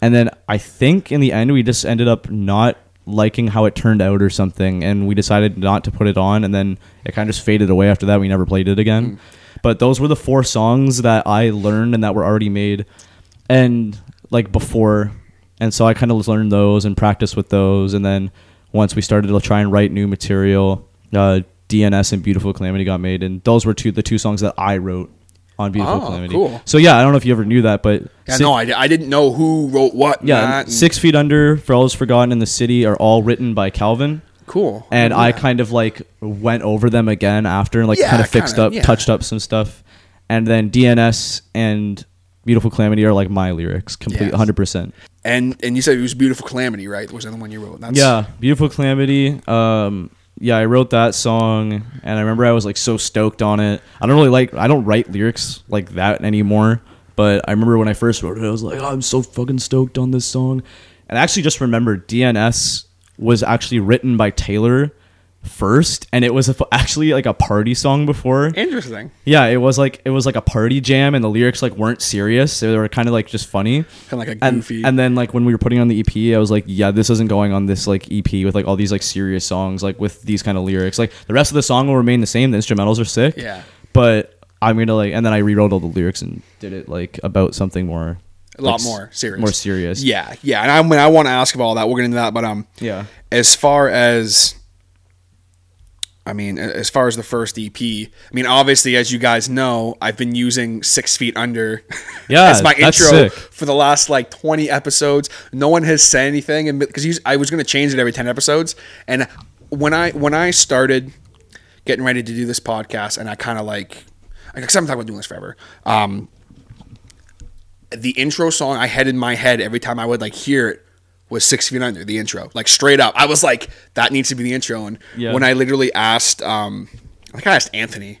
and then I think in the end we just ended up not liking how it turned out or something, and we decided not to put it on, and then it kind of just faded away after that. We never played it again. But those were the four songs that I learned and that were already made, and like before, and so I kind of learned those and practiced with those, and then once we started to try and write new material, uh, DNS and Beautiful Calamity got made, and those were two the two songs that I wrote on Beautiful Oh, Calamity. cool. So yeah, I don't know if you ever knew that, but Yeah, no, I, I didn't know who wrote what. yeah, Six Feet Under, For All Is Forgotten, and The City are all written by Calvin. cool. And Yeah. I kind of like went over them again after and like Yeah, kind of fixed kinda, up, touched up some stuff. And then DNS and Beautiful Calamity are like my lyrics, complete Yes. 100%. And and you said it was beautiful calamity, right? Was the one you wrote? That's, Yeah, Beautiful Calamity. Um, yeah, I wrote that song, and I remember I was like so stoked on it. I don't really like, I don't write lyrics like that anymore. But I remember when I first wrote it, I was like, oh, I'm so fucking stoked on this song. And I actually just remembered DNS was actually written by Taylor first, and it was a, actually like a party song before. Interesting. Yeah, it was like it was like a party jam, and the lyrics like weren't serious; they were kind of like just funny. Kind of like a And, goofy. and then like when we were putting on the EP, I was like, yeah, this isn't going on this like EP with like all these like serious songs like with these kind of lyrics. Like the rest of the song will remain the same. The instrumentals are sick. Yeah. But I'm gonna like, and then I rewrote all the lyrics and did it like about something more, a lot like, more serious. more serious. Yeah, yeah. And I when I want to ask about all that, we'll get into that. But um, Yeah. as far as I mean, as far as the first EP, I mean, obviously, as you guys know, I've been using Six Feet Under *laughs* Yeah, as my intro sick. for the last like 20 episodes. No one has said anything, and because I was going to change it every 10 episodes, and when I when I started getting ready to do this podcast, and I kind of like, because I'm talking about doing this forever. Um, the intro song I had in my head every time I would like hear it was Six Feet Under, the intro. Like straight up. I was like, that needs to be the intro. And Yeah. when I literally asked um I think I asked Anthony,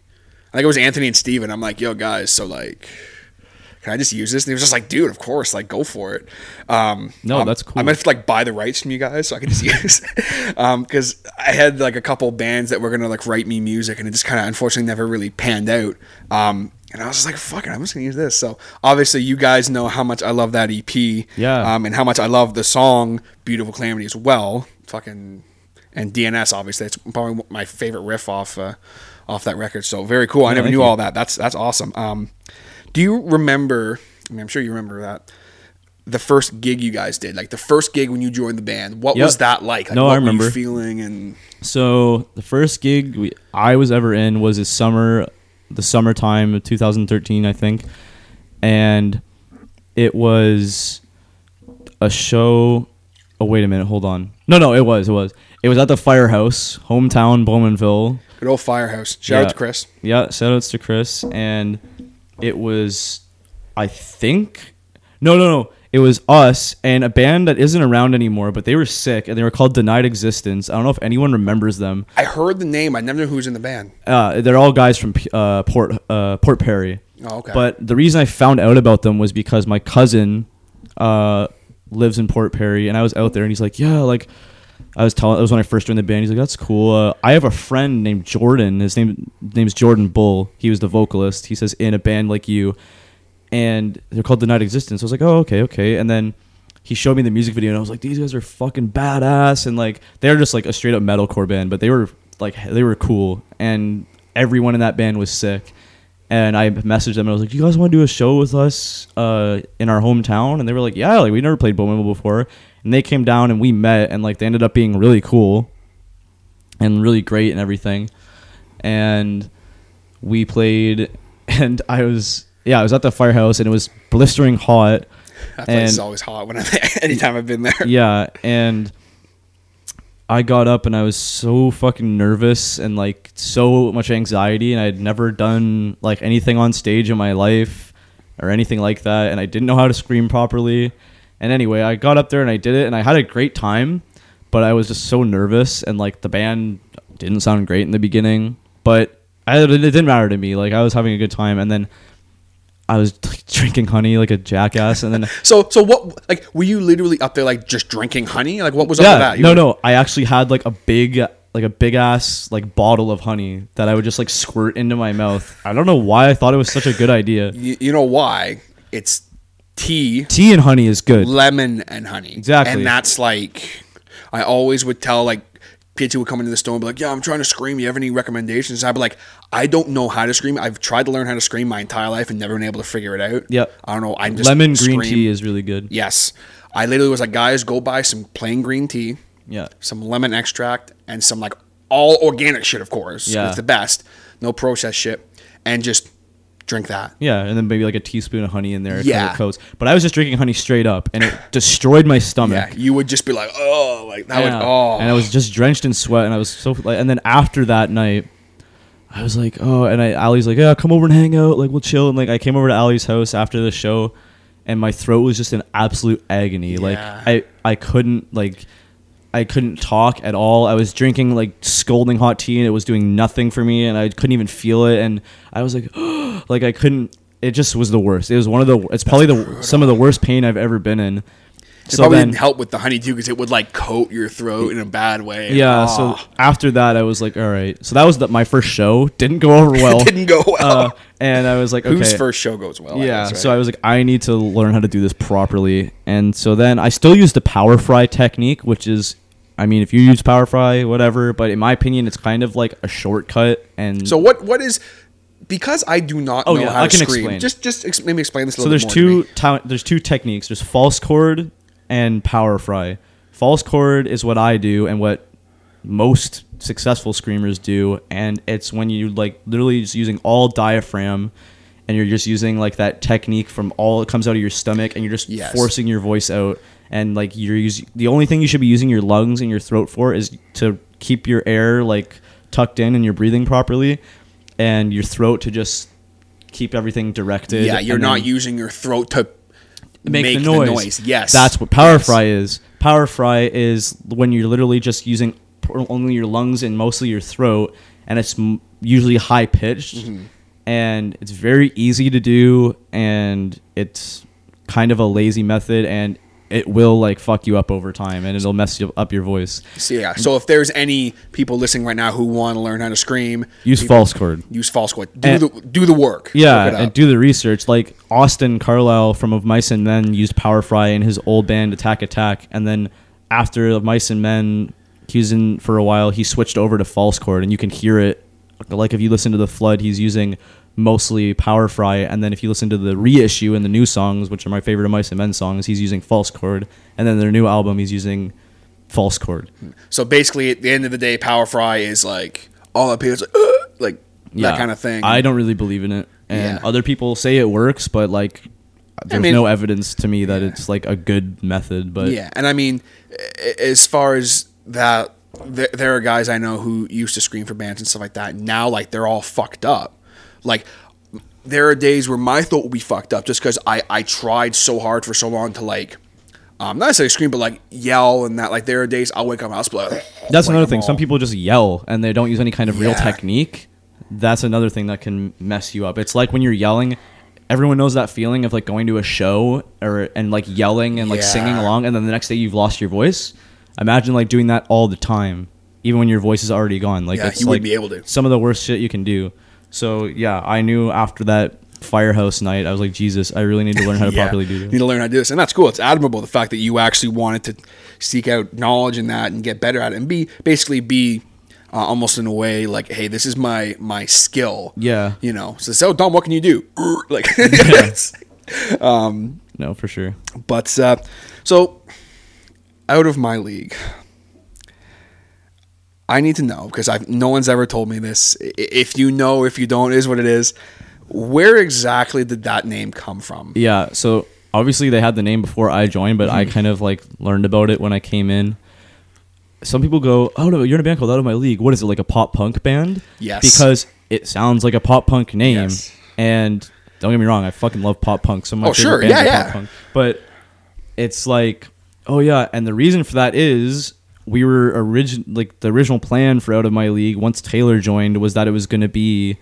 I think it was Anthony and Steven. I'm like, yo, guys, so like, can I just use this? And he was just like, dude, of course, like, go for it. Um, No, um, that's cool. I might have to like buy the rights from you guys so I can just *laughs* use, it. because I had like a couple bands that were gonna like write me music, and it just kind of unfortunately never really panned out. Um, and I was just like, fuck it, I'm just gonna use this. So obviously, you guys know how much I love that EP, Yeah. um, and how much I love the song "Beautiful Calamity" as well. Fucking and DNS, obviously, it's probably my favorite riff off uh, off that record. So very cool. I never knew you. all that. That's that's awesome. Um, do you remember? I mean, I'm sure you remember that. The first gig you guys did, like the first gig when you joined the band, what Yep. was that like? like No, what I were you remember. feeling and So the first gig we, I was ever in was this summer, the summertime of 2013, I think, and it was a show. Oh wait a minute, hold on. No, no, it was, it was, it was at the Firehouse, hometown Bowmanville. good old Firehouse. Shout out to Chris. Yeah, shout outs to Chris, and it was, I think, no, no, no. It was us and a band that isn't around anymore, but they were sick and they were called Denied Existence. I don't know if anyone remembers them. I heard the name. I never knew who was in the band. Uh, they're all guys from uh, Port uh, Port Perry. Oh, okay. But the reason I found out about them was because my cousin uh, lives in Port Perry, and I was out there, and he's like, "Yeah, like." I was telling. It was when I first joined the band. He's like, "That's cool." Uh, I have a friend named Jordan. His name name's Jordan Bull. He was the vocalist. He says in a band like you, and they're called Denied Existence. I was like, "Oh, okay, okay." And then he showed me the music video, and I was like, "These guys are fucking badass!" And like, they're just like a straight up metalcore band, but they were like, they were cool, and everyone in that band was sick. And I messaged them and I was like, "Do "You guys want to do a show with us uh, in our hometown?" And they were like, "Yeah, like we never played Bowman before." And they came down and we met, and like they ended up being really cool and really great and everything. And we played, *laughs* and I was yeah, I was at the firehouse and it was blistering hot. That place is always hot when I'm there. *laughs* Anytime I've been there. yeah, and I got up and I was so fucking nervous and like so much anxiety, and I had never done like anything on stage in my life or anything like that, and I didn't know how to scream properly. And anyway, I got up there and I did it, and I had a great time, but I was just so nervous, and like the band didn't sound great in the beginning, but I, it didn't matter to me. Like I was having a good time, and then. I was drinking honey like a jackass, and then So so what? Like, were you literally up there like just drinking honey? Like, what was up yeah, with that? You no, were- no. I actually had like a big, like a big ass like bottle of honey that I would just like squirt into my mouth. I don't know why I thought it was such a good idea. You, you know why? It's tea, Tea and honey is good. lemon, and honey. Exactly. And that's like, I always would tell like kids who would come into the store and be like, "Yeah, I'm trying to scream. You have any recommendations?" I'd be like, "I don't know how to scream. I've tried to learn how to scream my entire life and never been able to figure it out. Yep. I don't know. I'm just Lemon green scream. tea is really good. Yes, I literally was like, guys, go buy some plain green tea, Yeah. some lemon extract, and some like all organic shit, of course. Yeah. It's the best. No processed shit. And just drink that. Yeah, and then maybe like a teaspoon of honey in there. Yeah. it coats. But I was just drinking honey straight up, and it destroyed my stomach. Yeah. You would just be like, oh, like that Yeah. would, oh. And I was just drenched in sweat, and I was so like. And then after that night, I was like, oh, and I Ali's like, yeah, come over and hang out, like we'll chill. And like I came over to Ali's house after the show, and my throat was just in absolute agony. Like Yeah. I I couldn't like. I couldn't talk at all. I was drinking like scolding hot tea and it was doing nothing for me and I couldn't even feel it and I was like *gasps* like I couldn't it just was the worst. It was one of the it's probably the some of the worst pain I've ever been in. It probably didn't help with the honey too because it would like coat your throat in a bad way. Yeah, so after that, I was like, all right. So that was the, my first show. Didn't go over *laughs* well. it didn't go well. uh, and I was like, okay. Whose first show goes well? I yeah, guess, so? I was like, I need to learn how to do this properly. And so then I still use the power fry technique, which is, I mean, if you use power fry, whatever. But in my opinion, it's kind of like a shortcut. And So what? What is? Because I do not Oh, know yeah, how I to can scream. explain. Just, just ex- maybe explain this a so little there's bit more to two ta- there's two techniques. There's false chord and power fry. False chord is what I do and what most successful screamers do, and it's when you like literally just using all diaphragm, and you're just using like that technique from all it comes out of your stomach, and you're just Yes. forcing your voice out, and like you're using the only thing you should be using your lungs and your throat for is to keep your air like tucked in and you're breathing properly, and your throat to just keep everything directed. Yeah, you're not then- using your throat to make, the, noise. Yes, that's what power Yes. fry is. Power fry is when you're literally just using only your lungs and mostly your throat, and it's usually high pitched. Mm-hmm. and it's very easy to do, and it's kind of a lazy method, and it will like fuck you up over time, and it'll mess you up your voice. So yeah. So if there's any people listening right now who want to learn how to scream, Use people- false chord. Use false chord. Do And- the do the work. Yeah, and do the research. Like Austin Carlisle from Of Mice and Men used Power Fry in his old band Attack Attack, and then after Of Mice and Men, he was in for a while. He switched over to false chord, and you can hear it. Like if you listen to the Flood, he's using mostly Power Fry, and then if you listen to the reissue and the new songs, which are my favorite Of Mice and Men songs, he's using false chord, and then their new album, he's using false chord. So basically, at the end of the day, Power Fry is like all up here. Like, "Ugh," like that kind of thing. I don't really believe in it, and Yeah. other people say it works, but like, there's mean- no evidence to me that it's like a good method. But yeah, and I mean, as far as that, there are guys I know who used to scream for bands and stuff like that. Now, like they're all fucked up. Like there are days where my throat will be fucked up just because I I tried so hard for so long to like. Um, not necessarily scream, but like yell and that. Like there are days I'll wake up and I'll split. that's like, another I'm thing. Some people just yell and they don't use any kind of real Yeah. technique. That's another thing that can mess you up. It's like when you're yelling. Everyone knows that feeling of like going to a show or and like yelling and like singing Yeah. along, and then the next day you've lost your voice. Imagine like doing that all the time, even when your voice is already gone. Like Yeah, it's you like wouldn't be able to. some of the worst shit you can do. So yeah, I knew after that firehouse night, I was like, Jesus, I really need to learn how to *laughs* Yeah. properly do this. Need to learn how to do this, and that's cool. It's admirable the fact that you actually wanted to seek out knowledge in that and get better at it, and be basically be uh, almost in a way like, hey, this is my my skill. Yeah. you know. So, so Dom, what can you do? *laughs* like, *laughs* it's- No, for sure. but uh, so out of my league. I need to know because I've no one's ever told me this. If you know, if you don't, is what it is. Where exactly did that name come from? Yeah. So obviously they had the name before I joined, but Mm-hmm. I kind of like learned about it when I came in. Some people go, "Oh no, you're in a band called Out of My League. What is it like a pop punk band?" Yes. Because it sounds like a pop punk name, Yes. and don't get me wrong, I fucking love pop punk. So my Oh, favorite sure. bands Yeah, yeah. pop punk. But it's like, oh yeah, and the reason for that is we were origin like the original plan for Out of My League once Taylor joined was that it was going to be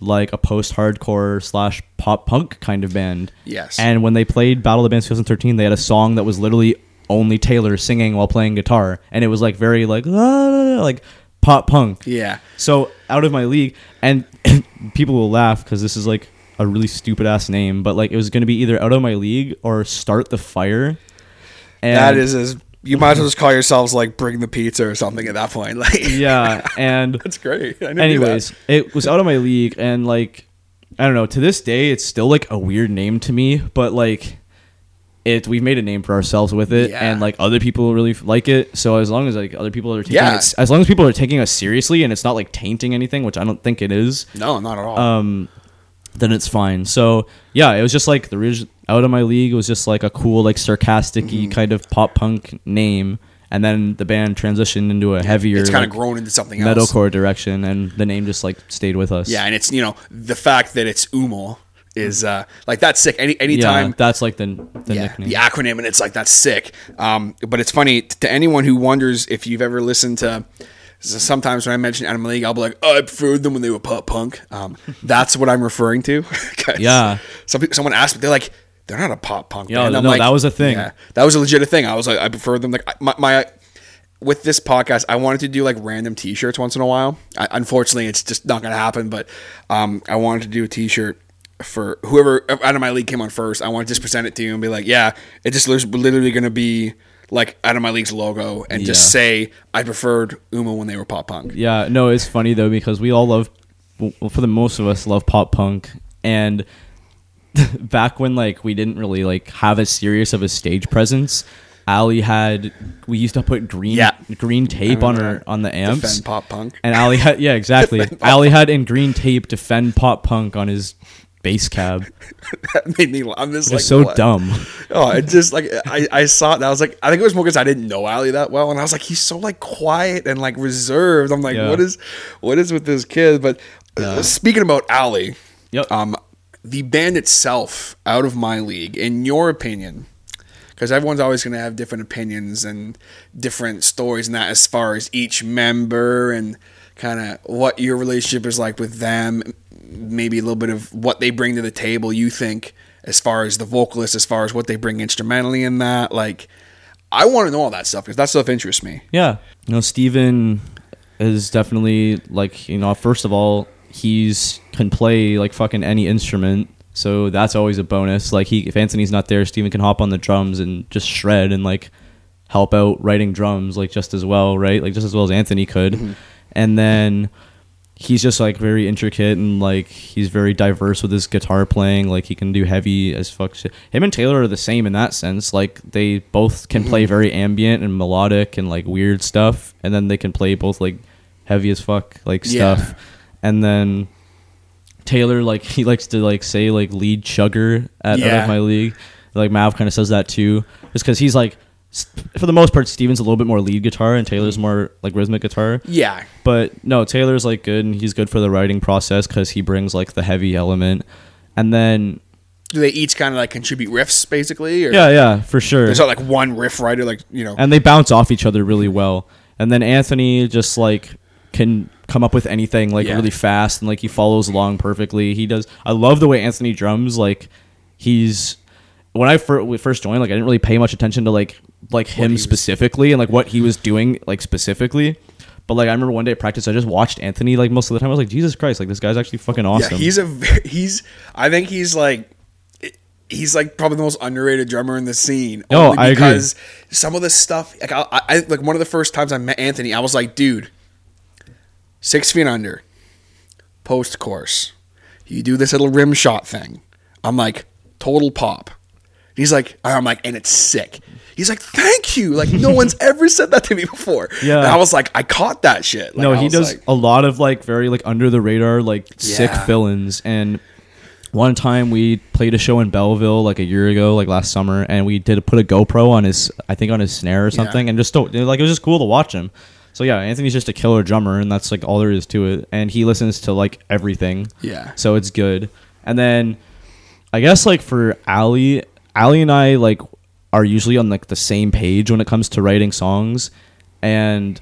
like a post-hardcore slash pop punk kind of band. Yes. And when they played Battle of the Bands 2013, they had a song that was literally only Taylor singing while playing guitar, and it was like very like "Ah," like pop punk. Yeah. So out of my league, and *coughs* people will laugh because this is like a really stupid ass name, but like it was going to be either out of my league or start the fire. And that is as you might as well just call yourselves like bring the pizza or something at that point. *laughs* Like yeah, and *laughs* that's great. Anyways, that. it was out of my league, and like I don't know. To this day, it's still like a weird name to me, but like it, we've made a name for ourselves with it, Yeah. and like other people really like it. So as long as like other people are taking Yeah. it, as long as people are taking us seriously, and it's not like tainting anything, which I don't think it is. no, not at all. um, then it's fine. So yeah, it was just like the out of my league was just like a cool, like sarcastic Mm-hmm. kind of pop punk name, and then the band transitioned into a heavier, it's kind of grown into something else. metalcore direction, and the name just like stayed with us. Yeah, and it's you know the fact that it's Umo is uh like that's sick. Any yeah, that's like the the yeah, nickname. the acronym, and it's like that's sick. Um, but it's funny to anyone who wonders if you've ever listened to. Sometimes when I mention Animal League, I'll be like, "Oh, I preferred them when they were pop punk." Um, that's what I'm referring to. *laughs* Yeah. Some someone asked me, they're like, "They're not a pop punk." Yeah, band." I'm no, like, that was a thing. Yeah, that was a legit thing. I was like, I prefer them. Like my, my with this podcast, I wanted to do like random T-shirts once in a while. I, unfortunately, it's just not going to happen. But um, I wanted to do a T-shirt for whoever out of my league came on first. I want to just present it to you and be like, yeah, it just was literally going to be like out of my league's logo and just say I preferred Uma when they were pop punk. Yeah, no, it's funny though because we all love, well, for the most of us, love pop punk, and *laughs* back when like we didn't really like have as serious of a stage presence, Ali had we used to put green Yeah. green tape on her on the amps, Defend pop punk. and Ali had yeah exactly. *laughs* Ali had in green tape defend pop punk on his bass cab. *laughs* that made me. Laugh. I'm just It's like so what? dumb. Oh, it just like I, I saw it and I was like I think it was more because I didn't know Ali that well and I was like he's so like quiet and like reserved. I'm like Yeah. what is what is with this kid? But uh, speaking about Ali, Yep. um, the band itself out of my league, in your opinion, because everyone's always going to have different opinions and different stories and that as far as each member and kind of what your relationship is like with them, maybe a little bit of what they bring to the table. You think as far as the vocalist, as far as what they bring instrumentally in that, like. I want to know all that stuff because that stuff interests me. Yeah. You know, Steven is definitely like, you know, first of all, he's can play like fucking any instrument. So that's always a bonus. Like he if Anthony's not there, Steven can hop on the drums and just shred and like help out writing drums like just as well, right? Like just as well as Anthony could. Mm-hmm. And then he's just like very intricate and like he's very diverse with his guitar playing. Like he can do heavy as fuck shit. Him and Taylor are the same in that sense. Like they both can play mm-hmm. very ambient and melodic and like weird stuff, and then they can play both like heavy as fuck like Yeah. stuff. And then Taylor like *laughs* he likes to like say like lead chugger at out Yeah. of my league. Like Mav kind of says that too, just because he's like. For the most part, Steven's a little bit more lead guitar and Taylor's more like rhythmic guitar. Yeah, But no, Taylor's like good and he's good for the writing process because he brings like the heavy element. And then do they each kind of like contribute riffs basically? Or yeah, yeah, for sure. there's not like one riff writer, like you know. And they bounce off each other really well. And then Anthony just like can come up with anything like Yeah. really fast and like he follows along perfectly. He does. I love the way Anthony drums. Like he's when I fir- first joined, like I didn't really pay much attention to like like him he was- specifically and like what he was doing like specifically. But like I remember one day at practice, I just watched Anthony like most of the time. I was like, Jesus Christ, like this guy's actually fucking awesome. Yeah, he's a he's. I think he's like he's like probably the most underrated drummer in the scene. Oh, I agree. because some of the stuff like I, I like one of the first times I met Anthony, I was like, dude, six feet under, post chorus, you do this little rim shot thing. I'm like total pop. He's like, I'm like, and it's sick. He's like, thank you. Like no one's *laughs* ever said that to me before. Yeah. and I was like, I caught that shit. Like, no, I he does like- a lot of like very like under the radar like sick Yeah. fill-ins. And one time we played a show in Belleville like a year ago, like last summer, and we did put a GoPro on his, I think on his snare or something, and just like it was just cool to watch him. So yeah, Anthony's just a killer drummer, and that's like all there is to it. And he listens to like everything. Yeah. So it's good. And then I guess like for Ali, Ali and I like are usually on like the same page when it comes to writing songs, and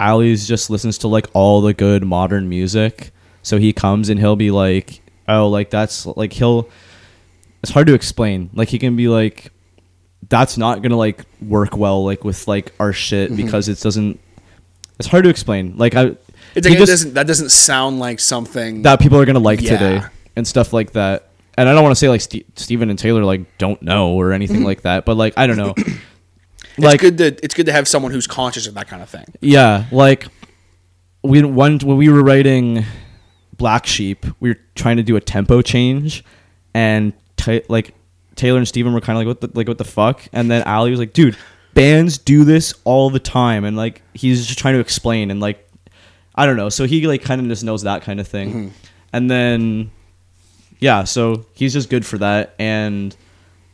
Ali's just listens to like all the good modern music. So he comes and he'll be like, "Oh, like that's like he'll." It's hard to explain. Like he can be like, "That's not gonna like work well like with like our shit mm-hmm. because it doesn't." It's hard to explain. Like I, It's like, it just- doesn't that doesn't sound like something that people are gonna like Yeah. today and stuff like that. And I don't want to say like Ste Steven and Taylor like don't know or anything mhm. like that, but like I don't know. *clears throat* It's like good to it's good to have someone who's conscious of that kind of thing. yeah, like we one when we were writing Black Sheep, we were trying to do a tempo change, and ta- like Taylor and Steven were kind of like what the like what the fuck, and then Ali was like, dude, bands do this all the time, and like he's just trying to explain and like I don't know, so he like kind of just knows that kind of thing, mm-hmm. and then yeah, so he's just good for that, and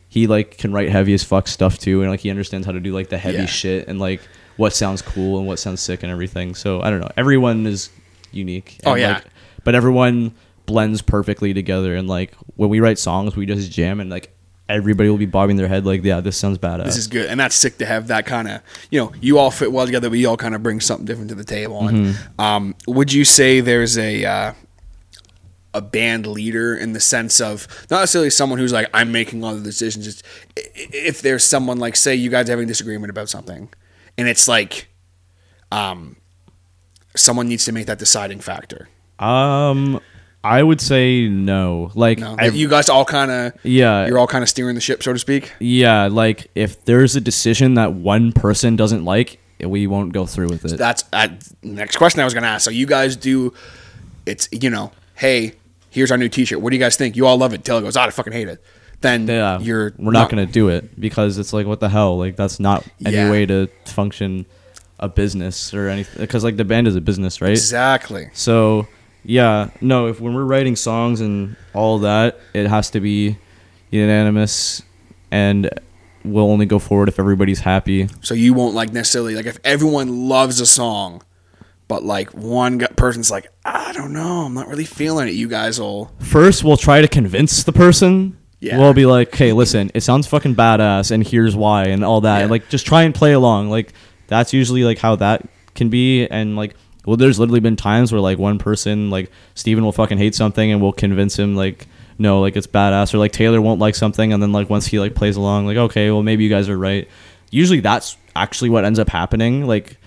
he like can write heavy as fuck stuff too, and like he understands how to do like the heavy Yeah. shit and like what sounds cool and what sounds sick and everything. So I don't know, everyone is unique. Oh, yeah. like, but everyone blends perfectly together, and like when we write songs, we just jam, and like everybody will be bobbing their head like, yeah, this sounds badass. This is good, and that's sick to have that kind of you know you all fit well together, but you all kind of bring something different to the table. And Mm-hmm. um, would you say there's a uh, a band leader in the sense of not necessarily someone who's like I'm making all the decisions. Just i- i- if there's someone like say you guys are having a disagreement about something, and it's like um someone needs to make that deciding factor. um, I would say no. Like No, I- you guys all kind of yeah, you're all kind of steering the ship, so to speak. yeah. Like if there's a decision that one person doesn't like, we won't go through with it. That's uh, next question I was going to ask. So you guys do, it's you know, hey, here's our new T-shirt. What do you guys think? You all love it. Taylor goes, oh, I fucking hate it. Then yeah, you're we're not gonna do it because it's like what the hell? Like that's not any Yeah. way to function a business or anything. Because like the band is a business, right? exactly. So yeah, no. If when we're writing songs and all that, it has to be unanimous, and we'll only go forward if everybody's happy. So you won't like necessarily like if everyone loves a song, but like one person's like, I don't know, I'm not really feeling it. You guys will. First, we'll try to convince the person. Yeah. We'll be like, "Hey, listen, it sounds fucking badass, and here's why, and all that." Yeah. And, like, just try and play along. Like, that's usually like how that can be, and like well, there's literally been times where like one person like Steven will fucking hate something and we'll convince him like no, like it's badass, or like Taylor won't like something, and then like once he like plays along, like okay, well maybe you guys are right. Usually that's actually what ends up happening. Like,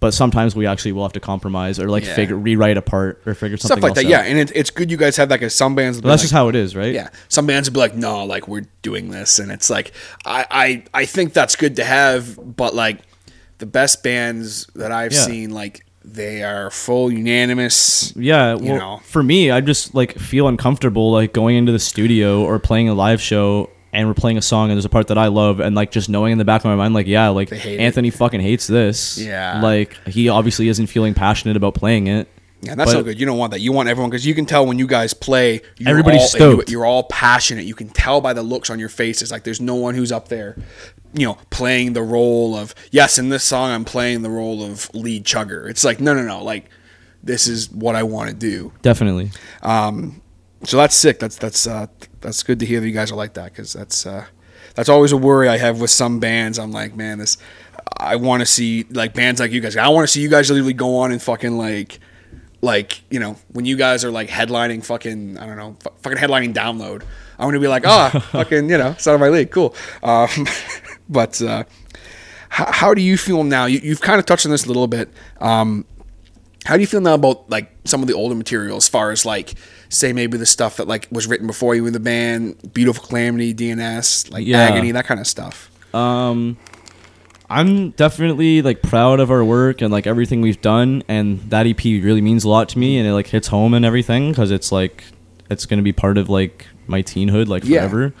but sometimes we actually will have to compromise or like Yeah. figure rewrite a part or figure something Stuff like that, out. yeah. And it, it's good you guys have that because some bands. that's like- just how it is, right? Yeah, some bands would be like, "No, like we're doing this," and it's like, I, I, I think that's good to have, but like the best bands that I've Yeah. seen, like they are full unanimous. Yeah, well, know. for me, I just like feel uncomfortable like going into the studio or playing a live show and we're playing a song and there's a part that I love and like just knowing in the back of my mind like yeah, like hate it. Anthony fucking hates this. Yeah. Like he obviously isn't feeling passionate about playing it. Yeah, that's But- no good. You don't want that. You want everyone because you can tell when you guys play. You're Everybody's all, stoked. You, are all passionate. You can tell by the looks on your faces. Like there's no one who's up there, you know, playing the role of yes. In this song, I'm playing the role of lead chugger. It's like no, no, no. Like this is what I want to do. Definitely. Um, so that's sick. That's that's uh, that's good to hear that you guys are like that because that's uh, that's always a worry I have with some bands. I'm like, man, this I want to see like bands like you guys. I want to see you guys literally go on and fucking like like you know when you guys are like headlining fucking I don't know fu- fucking headlining download. I'm gonna be like, ah, *laughs* fucking you know, it's out of my league, cool. Um, *laughs* but uh, how, how do you feel now? You, you've kind of touched on this a little bit. Um, how do you feel now about like some of the older material as far as like say maybe the stuff that like was written before you in the band, Beautiful Calamity, DNS, like Yeah. Agony, that kind of stuff. Um I'm definitely like proud of our work and like everything we've done and that EP really means a lot to me and it like hits home and everything cuz it's like it's going to be part of like my teenhood like Yeah. forever.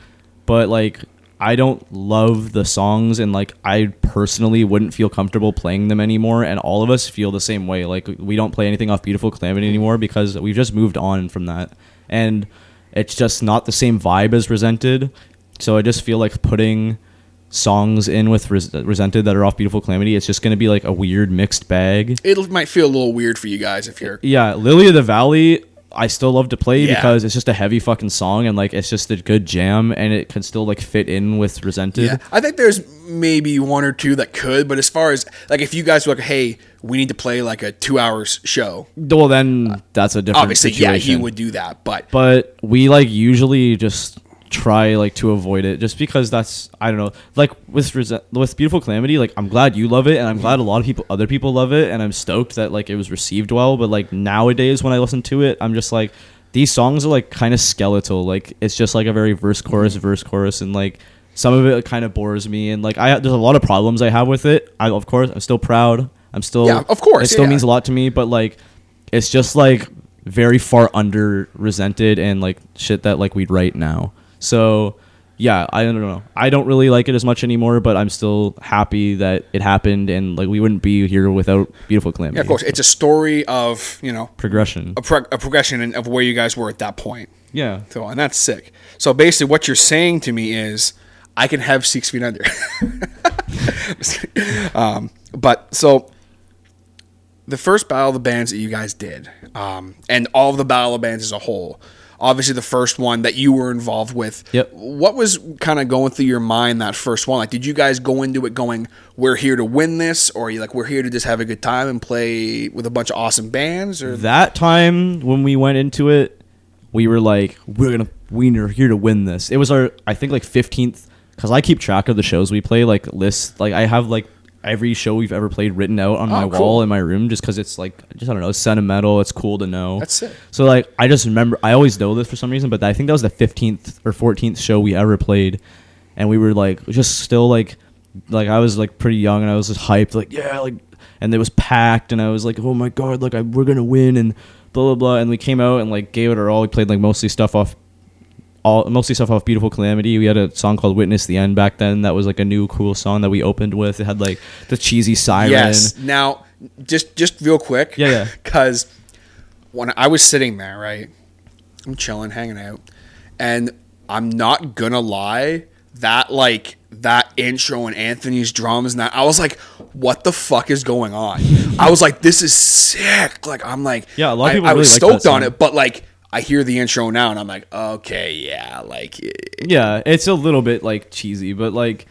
But like I don't love the songs and like I personally wouldn't feel comfortable playing them anymore and all of us feel the same way. Like we don't play anything off Beautiful Calamity anymore because we've just moved on from that. And it's just not the same vibe as Resented. So I just feel like putting songs in with Res- Resented that are off Beautiful Calamity, it's just going to be like a weird mixed bag. It might feel a little weird for you guys if you're Yeah, Lily of the Valley, I still love to play Yeah. because it's just a heavy fucking song and like it's just a good jam and it can still like fit in with Resented. Yeah, I think there's maybe one or two that could, but as far as like if you guys were like, hey, we need to play like a two hours show, Well, then that's a different obviously, situation. yeah, he would do that. But but we like usually just try like to avoid it just because that's I don't know like with Rese- with beautiful calamity like I'm glad you love it and I'm glad a lot of people other people love it and I'm stoked that like it was received well but like nowadays when I listen to it I'm just like these songs are like kind of skeletal like it's just like a very verse chorus mm-hmm. verse chorus and like some of it kind of bores me and like I there's a lot of problems I have with it I of course I'm still proud I'm still Yeah, of course, it still yeah. means a lot to me but like it's just like very far under resented and like shit that like we'd write now. So yeah, I don't know. I don't really like it as much anymore, but I'm still happy that it happened and like we wouldn't be here without beautiful calamity. yeah, of course, it's a story of you know progression. a, pro- a progression of where you guys were at that point. Yeah. So, and that's sick. So basically, what you're saying to me is, I can have six feet under. *laughs* Um, but so, the first battle of the bands that you guys did, um, and all of the battle of bands as a whole. Obviously, the first one that you were involved with. Yep. What was kind of going through your mind that first one? Like, did you guys go into it going, "We're here to win this," or are you like, "We're here to just have a good time and play with a bunch of awesome bands"? Or That time when we went into it, we were like, we're gonna we are here to win this. It was our I think like 15th because I keep track of the shows we play like lists. Like I have like every show we've ever played written out on Oh, my cool. wall in my room just because it's like just I don't know sentimental. It's cool to know. That's sick. So like I just remember I always know this for some reason, but I think that was the 15th or 14th show we ever played, and we were like just still like like I was like pretty young and I was just hyped like yeah like and it was packed and I was like oh my god like I, we're gonna win and blah blah blah and we came out and like gave it our all. We played like mostly stuff off. All, mostly stuff off Beautiful Calamity. We had a song called Witness the End back then. That was like a new cool song that we opened with. It had like the cheesy siren. Yes. Now, just just real quick. Yeah, yeah. *laughs* Because when I was sitting there, right, I'm chilling, hanging out, and I'm not gonna lie, that like that intro and Anthony's drums and that I was like, what the fuck is going on? *laughs* I was like, this is sick. Like I'm like, Yeah, a lot of I- people I, was really like stoked on it, but like. I hear the intro now and I'm like, okay, yeah, like, yeah it's a little bit like cheesy but like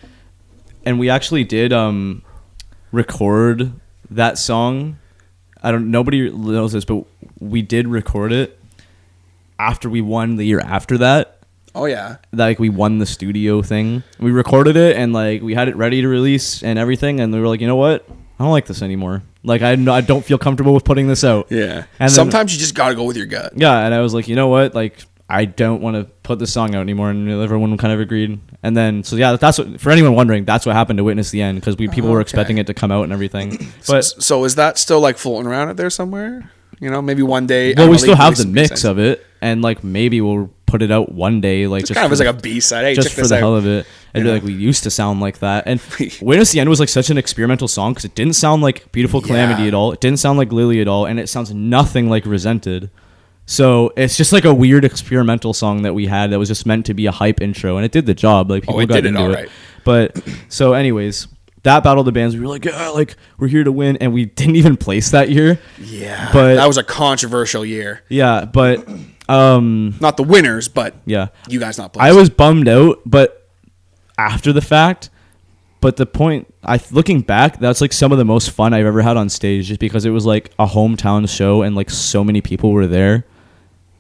and we actually did um record that song I don't. Nobody knows this, but we did record it after we won the year after that. Oh yeah. Like we won the studio thing. We recorded it and like we had it ready to release and everything, and we were like, you know what? I don't like this anymore. Like I, I don't feel comfortable with putting this out. Yeah. And then- Sometimes you just got to go with your gut. Yeah, and I was like, you know what? Like, I don't want to put this song out anymore, and everyone kind of agreed. And then, so yeah, that's what for anyone wondering, that's what happened to Witness the End because we people were oh, Okay. expecting it to come out and everything. *clears throat* But But so is that still like floating around out there somewhere? You know, maybe one day. well, we still have the mix of it, and like maybe we'll put it out one day, like It's kind of as like a B side. Hey, just check for this the out. hell of it. Like we used to sound like that. And Witness the End was like such an experimental song because it didn't sound like Beautiful Calamity Yeah. at all. It didn't sound like Lily at all, and it sounds nothing like Resented. So it's just like a weird experimental song that we had that was just meant to be a hype intro, and it did the job. Like people Oh, it got did it into all it. But so, anyways, that battle of the bands, we were like, yeah, like we're here to win, and we didn't even place that year. Yeah, But- that was a controversial year. Yeah, but um, Not the winners, but yeah, you guys not I was bummed out, but after the fact. But the point, I looking back, that's like some of the most fun I've ever had on stage, just because it was like a hometown show and like so many people were there,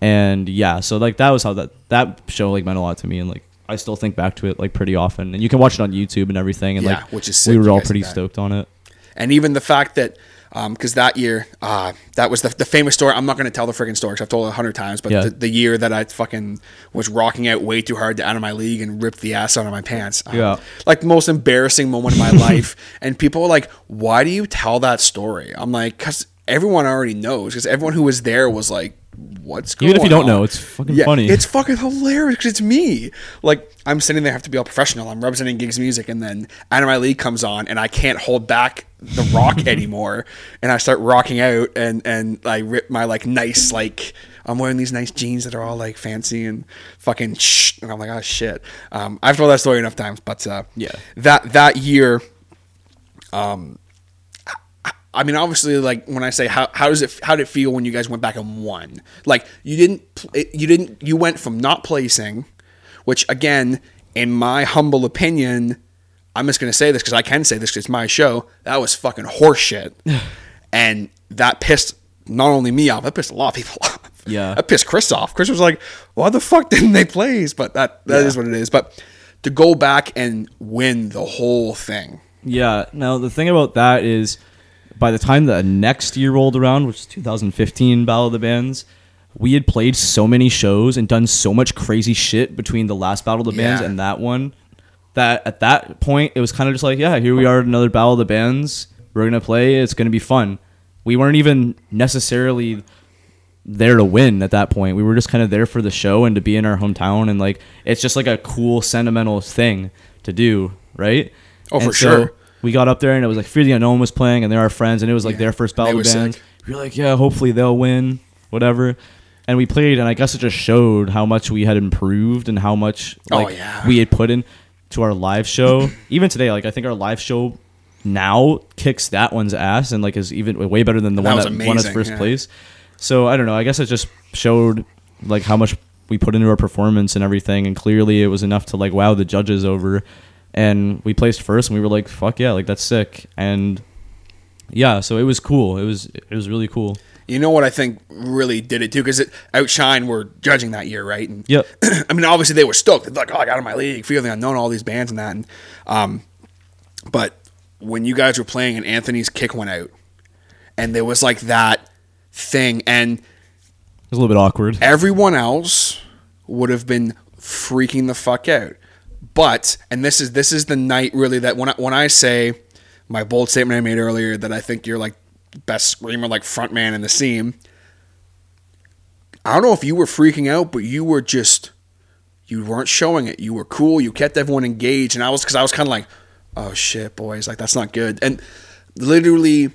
and yeah, so like that was how that that show like meant a lot to me, and like I still think back to it like pretty often, and you can watch it on YouTube and everything, and Yeah, like which is sick we were all pretty stoked on it. and even the fact that because that year uh, that was the, the famous story i'm not going to tell the freaking story because i've told it a hundred times but Yeah. the, the year that i fucking was rocking out way too hard to out of my league and ripped the ass out of my pants um, Yeah. like the most embarrassing moment of my *laughs* life and people are like why do you tell that story i'm like because everyone already knows because everyone who was there was like what's going on? Even if you don't on? know, it's fucking yeah, funny. It's fucking hilarious because it's me. Like I'm sitting there, I have to be all professional. I'm representing gigs music, and then My League comes on, and I can't hold back the rock *laughs* anymore, and I start rocking out, and and I rip my like nice like. I'm wearing these nice jeans that are all like fancy and fucking shh, and I'm like, oh shit. Um, I've told that story enough times, but uh, Yeah. that that year, um, I mean, obviously, like when I say how how does it how did it feel when you guys went back and won? Like you didn't you didn't you went from not placing, which again, in my humble opinion, I'm just gonna say this because I can say this because it's my show. That was fucking horseshit, *sighs* and that pissed not only me off, that pissed a lot of people *laughs* off. Yeah. that pissed Chris off. Chris was like, "Why the fuck didn't they place?" But that that is Yeah. what it is. But to go back and win the whole thing. Yeah. Now the thing about that is, by the time the next year rolled around, which is 2015 Battle of the Bands, we had played so many shows and done so much crazy shit between the last Battle of the Bands Yeah. and that one, that at that point it was kind of just like, yeah, here we are at another Battle of the Bands. We're gonna play. It's gonna be fun. We weren't even necessarily there to win at that point. We were just kind of there for the show and to be in our hometown and like it's just like a cool sentimental thing to do, right? Oh, And for so sure. We got up there and it was like Fear the Unknown was playing and they're our friends and it was like Yeah. their first battle band. sick. We were like, yeah, hopefully they'll win, whatever. And we played and I guess it just showed how much we had improved and how much Oh, like yeah. we had put in to our live show. *laughs* even today, like I think our live show now kicks that one's ass and like is even way better than the That one that won its first yeah. place. So I don't know. I guess it just showed like how much we put into our performance and everything, and clearly it was enough to like wow the judges over. And we placed first, and we were like, "Fuck yeah!" Like that's sick. And yeah, so it was cool. It was it was really cool. You know what I think really did it too? Because Outshine were judging that year, right? And Yep. *clears throat* I mean, obviously they were stoked. They're like, "Oh, I got in my league." Fear the unknown, all these bands and that. And, um, but when you guys were playing and Anthony's kick went out, and there was like that thing, and It was a little bit awkward. everyone else would have been freaking the fuck out. But and this is this is the night really that when I, when I say my bold statement I made earlier that I think you're like best screamer like front man in the scene. I don't know if you were freaking out, but you were just you weren't showing it. You were cool. You kept everyone engaged, and I was because I was kind of like, oh shit, boys, like that's not good. And literally,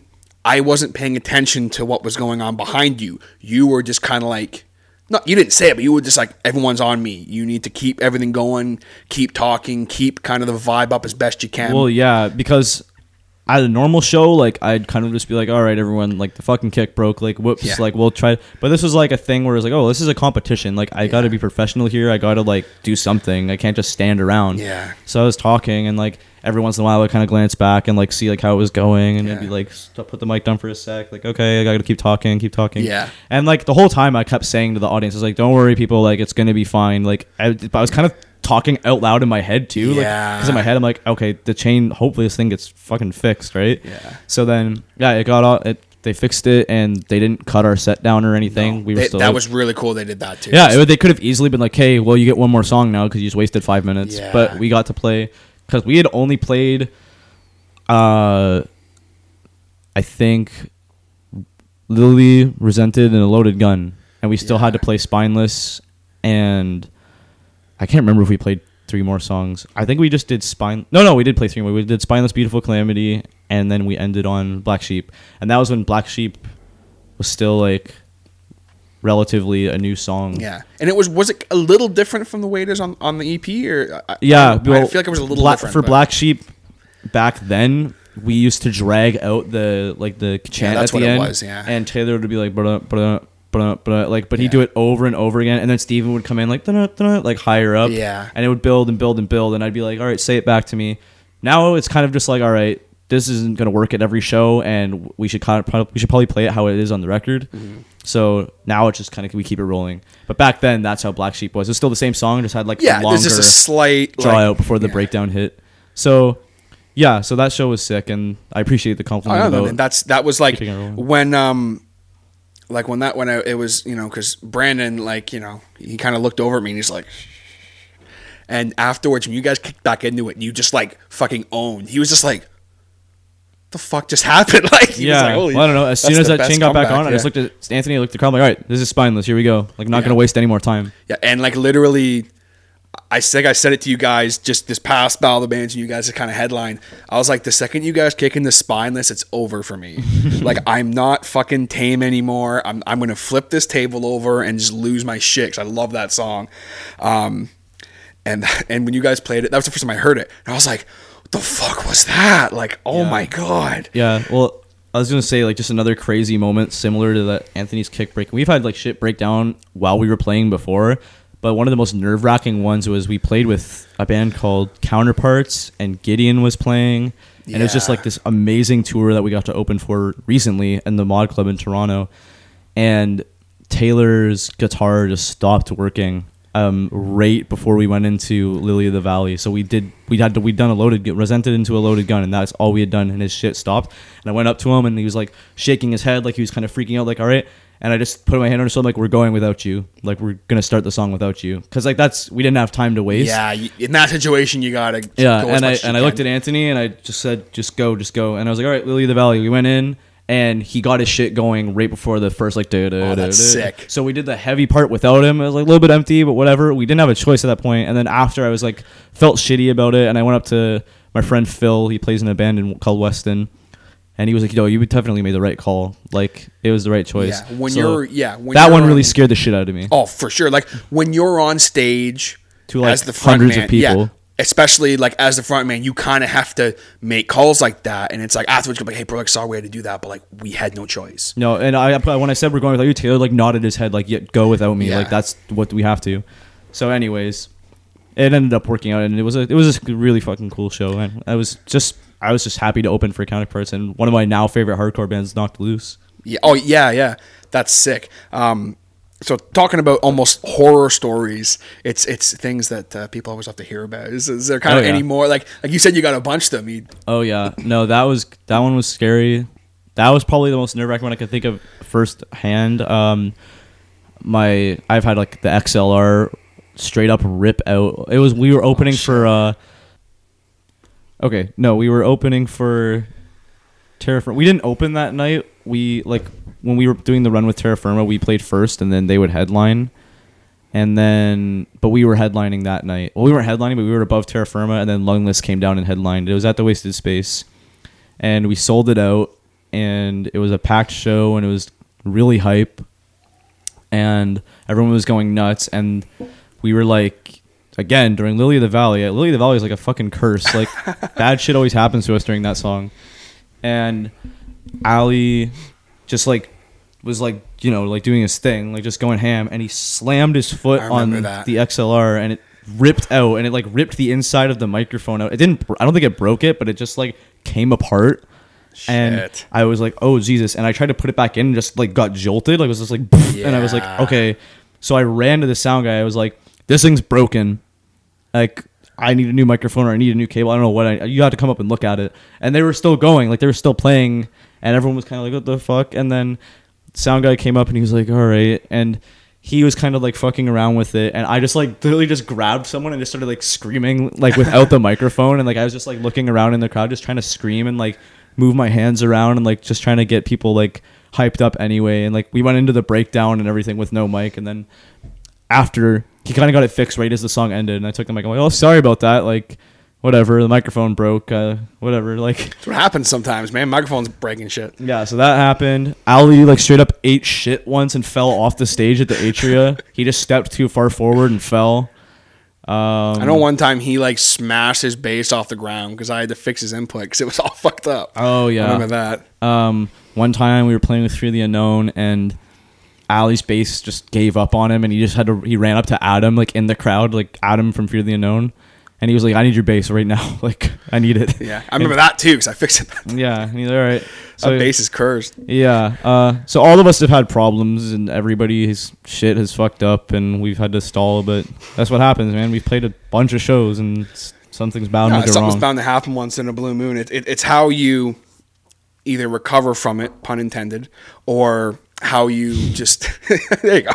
I wasn't paying attention to what was going on behind you. You were just kind of like, not you didn't say it, but you were just like, everyone's on me. You need to keep everything going, keep talking, keep kind of the vibe up as best you can. Well, yeah, because at a normal show, like I'd kind of just be like, all right, everyone, like the fucking kick broke, like whoops, Yeah. like we'll try. But this was like a thing where it's like, oh, this is a competition. Like I got to be professional here. I got to like do something. I can't just stand around. Yeah. So I was talking, and like every once in a while, I kind of glance back and like see like how it was going, and be like, stop, put the mic down for a sec. Like, okay, I got to keep talking, keep talking. Yeah. And like the whole time, I kept saying to the audience, I was like, don't worry, people, like it's gonna be fine. Like I, I was kind of talking out loud in my head too. Yeah. Because in my head, I'm like, okay, the chain. Hopefully, this thing gets fucking fixed, right? Yeah. So then, yeah, it got all. It, they fixed it, and they didn't cut our set down or anything. we were They- still. that was really cool. They did that too. Yeah, it, they could have easily been like, "Hey, well, you get one more song now because you just wasted five minutes." Yeah. But we got to play because we had only played, uh, I think, Lily resented and a loaded gun, and we still had to play spineless, and I can't remember if we played three more songs. I think we just did spine. No, no, we did play three more. We did spineless, beautiful calamity, and then we ended on Black Sheep, and that was when Black Sheep was still like relatively a new song. Yeah, and it was was it a little different from the way it is on, on the EP or I- Yeah, I, I feel like it was a little different for but- Black Sheep. Back then, we used to drag out the like the chant that's at the what it end, was, yeah. and Taylor would be like, "Bruh, bruh, bruh, bruh," like, but he'd do it over and over again, and then Steven would come in like, like higher up, Yeah. and it would build and build and build, and I'd be like, "All right, say it back to me." Now it's kind of just like, "All right." This isn't going to work at every show, and we should kind of we should probably play it how it is on the record. Mm-hmm. So now it's just kind of we keep it rolling. But back then, that's how Black Sheep was. It's still the same song, just had like Yeah, a longer there's just a slight draw like, out before the yeah. breakdown hit. So, yeah, so that show was sick, and I appreciate the compliment don't know, about. man. That's that was like keeping it rolling. when um like when that when I, it was you know because Brandon like you know he kind of looked over at me and he's like. And afterwards, when you guys kicked back into it, you just like fucking owned. He was just like, "The fuck just *laughs* happened?" *laughs* Like, he was yeah, like, Holy, well, I don't know. As soon as that chain got back comeback, on, I just looked at Anthony, I looked at the like, all right, this is spineless. Here we go. Like, not Yeah. going to waste any more time. Yeah, and like literally, I think I said it to you guys just this past Battle of the Bands, and you guys kind of headline. I was like, the second you guys kick in the spineless, it's over for me. *laughs* like I'm not fucking tame anymore. I'm I'm gonna flip this table over and just lose my shit 'cause I love that song. Um, and and when you guys played it, that was the first time I heard it, and I was like, what the fuck was that? Like, oh Yeah. my god. Yeah, well, I was gonna say like just another crazy moment similar to that Anthony's kick break. We've had like shit break down while we were playing before, but one of the most nerve wracking ones was we played with a band called Counterparts, and Gideon was playing, and it was just like this amazing tour that we got to open for recently in the Mod Club in Toronto, and Taylor's guitar just stopped working um, right before we went into Lily of the Valley. So we did we had to we'd done a loaded gu- resented into a loaded gun, and that's all we had done. And his shit stopped. And I went up to him, and he was like shaking his head, like he was kind of freaking out, like all right. And I just put my hand on his shoulder, like we're going without you, like we're gonna start the song without you, because like that's we didn't have time to waste. Yeah, in that situation, you gotta Yeah, go and I and I looked at Anthony and I just said, just go, just go. And I was like, all right, Lily of the Valley. We went in and he got his shit going right before the first like. Oh, that's sick. So we did the heavy part without him. It was like a little bit empty, but whatever. We didn't have a choice at that point. And then after, I was like, felt shitty about it, and I went up to my friend Phil. He plays in a band in, called Weston. And he was like, "Yo, you definitely made the right call. Like, it was the right choice." Yeah, when So you're yeah when that one on- really scared the shit out of me. Oh, for sure. Like when you're on stage To, like, the hundreds man, of people. yeah, especially like as the front man, you kind of have to make calls like that, and it's like afterwards, you're like, "Hey, bro, like sorry we had to do that, but like we had no choice." No, and I when I said we're going without you, Taylor like nodded his head like, "Yeah, go without me." Yeah. Like that's what we have to. So, anyways, it ended up working out, and it was a it was a really fucking cool show, and I was just I was just happy to open for Counterparts, and one of my now favorite hardcore bands, Knocked Loose. Yeah. Oh yeah, yeah. That's sick. Um, so talking about almost horror stories, it's it's things that uh, people always have to hear about. Is, is there kind Oh, of yeah. any more like like you said you got a bunch of them? You, Oh yeah, no, that was that one was scary. That was probably the most nerve wracking one I could think of firsthand. Um, my I've had like the XLR straight up rip out. It was we were opening for. Uh, okay, no, we were opening for Terra Firma. We didn't open that night. We like when we were doing the run with Terra Firma, we played first, and then they would headline. And then, but we were headlining that night. Well, we weren't headlining, but we were above Terra Firma, and then Lungless came down and headlined. It was at the Wasted Space, and we sold it out, and it was a packed show, and it was really hype, and everyone was going nuts, and we were like, again during Lily of the Valley. Uh, Lily of the Valley is like a fucking curse. Like *laughs* bad shit always happens to us during that song, and Ali just like was like you know like doing his thing, like just going ham, and he slammed his foot on that. the XLR, and it ripped out, and it like ripped the inside of the microphone out. It didn't. I don't think it broke it, but it just like came apart. And I was like, "Oh Jesus!" And I tried to put it back in, and just like got jolted. Like it was just like, and I was like, "Okay." So I ran to the sound guy. I was like, "This thing's broken. Like I need a new microphone or I need a new cable. I don't know what I. You had to come up and look at it." And they were still going. Like they were still playing, and everyone was kind of like, "What the fuck?" And then sound guy came up and he was like, "All right," and he was kind of like fucking around with it, and I just like literally just grabbed someone and just started like screaming like without the *laughs* microphone, and like I was just like looking around in the crowd, just trying to scream and like move my hands around and like just trying to get people like hyped up anyway, and like we went into the breakdown and everything with no mic, and then after he kind of got it fixed right as the song ended, and I took the mic, I'm like, "Oh, sorry about that," like. Whatever, the microphone broke. Uh, whatever, like *laughs* That's what happens sometimes, man. Microphones breaking shit. yeah, so that happened. Ali like straight up ate shit once and fell off the stage at the Atria. *laughs* he just stepped too far forward and fell. Um, I know one time he like smashed his bass off the ground because I had to fix his input because it was all *laughs* fucked up. Oh I yeah. remember that. Um, one time we were playing with Fear the Unknown and Ali's bass just gave up on him and he just had to he ran up to Adam like in the crowd like Adam from Fear the Unknown and he was like I need your bass right now *laughs* like I need it. Yeah, I *laughs* remember that too because I fixed it. *laughs* Yeah, and he's all right. So bass is cursed. Yeah. Uh, so all of us have had problems, and everybody's shit has fucked up, and we've had to stall. But that's what happens, man. We've played a bunch of shows, and something's bound to go something's wrong. bound to happen once in a blue moon. It, it, it's how you either recover from it, pun intended, or how you just there you go,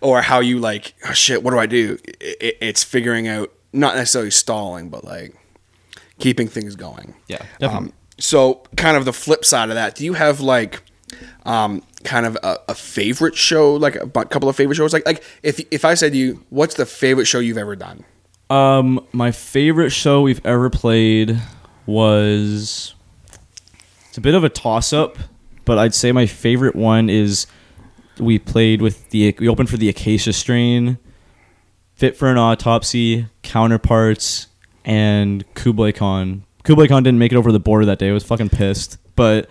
or how you like oh shit. What do I do? It, it's figuring out not necessarily stalling, but like keeping things going. yeah, definitely. Um, so, kind of the flip side of that, do you have like um, kind of a, a favorite show, like a couple of favorite shows? Like, like if if I said to you, what's the favorite show you've ever done? Um, my favorite show we've ever played was it's a bit of a toss up, but I'd say my favorite one is we played with the we opened for the Acacia Strain, Fit for an Autopsy, Counterparts, and Kublai Khan. Kublai Khan didn't make it over the border that day. I was fucking pissed, but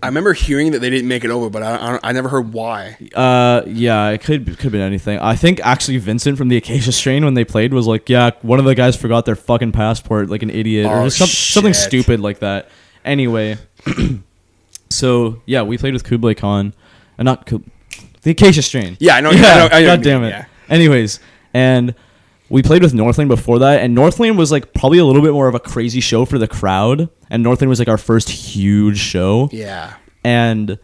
I remember hearing that they didn't make it over, but I, I, I never heard why. Uh, yeah, it could could have been anything. I think actually Vincent from the Acacia Strain when they played was like, yeah, one of the guys forgot their fucking passport, like an idiot, Oh, or just some, something stupid like that. Anyway, *clears throat* so yeah, we played with Kublai Khan, and not Kub- the Acacia Strain. Yeah, I know. Yeah, I know, I know God damn it. yeah. Anyways, and we played with Northlane before that, and Northlane was like probably a little bit more of a crazy show for the crowd, and Northlane was like our first huge show. Yeah. And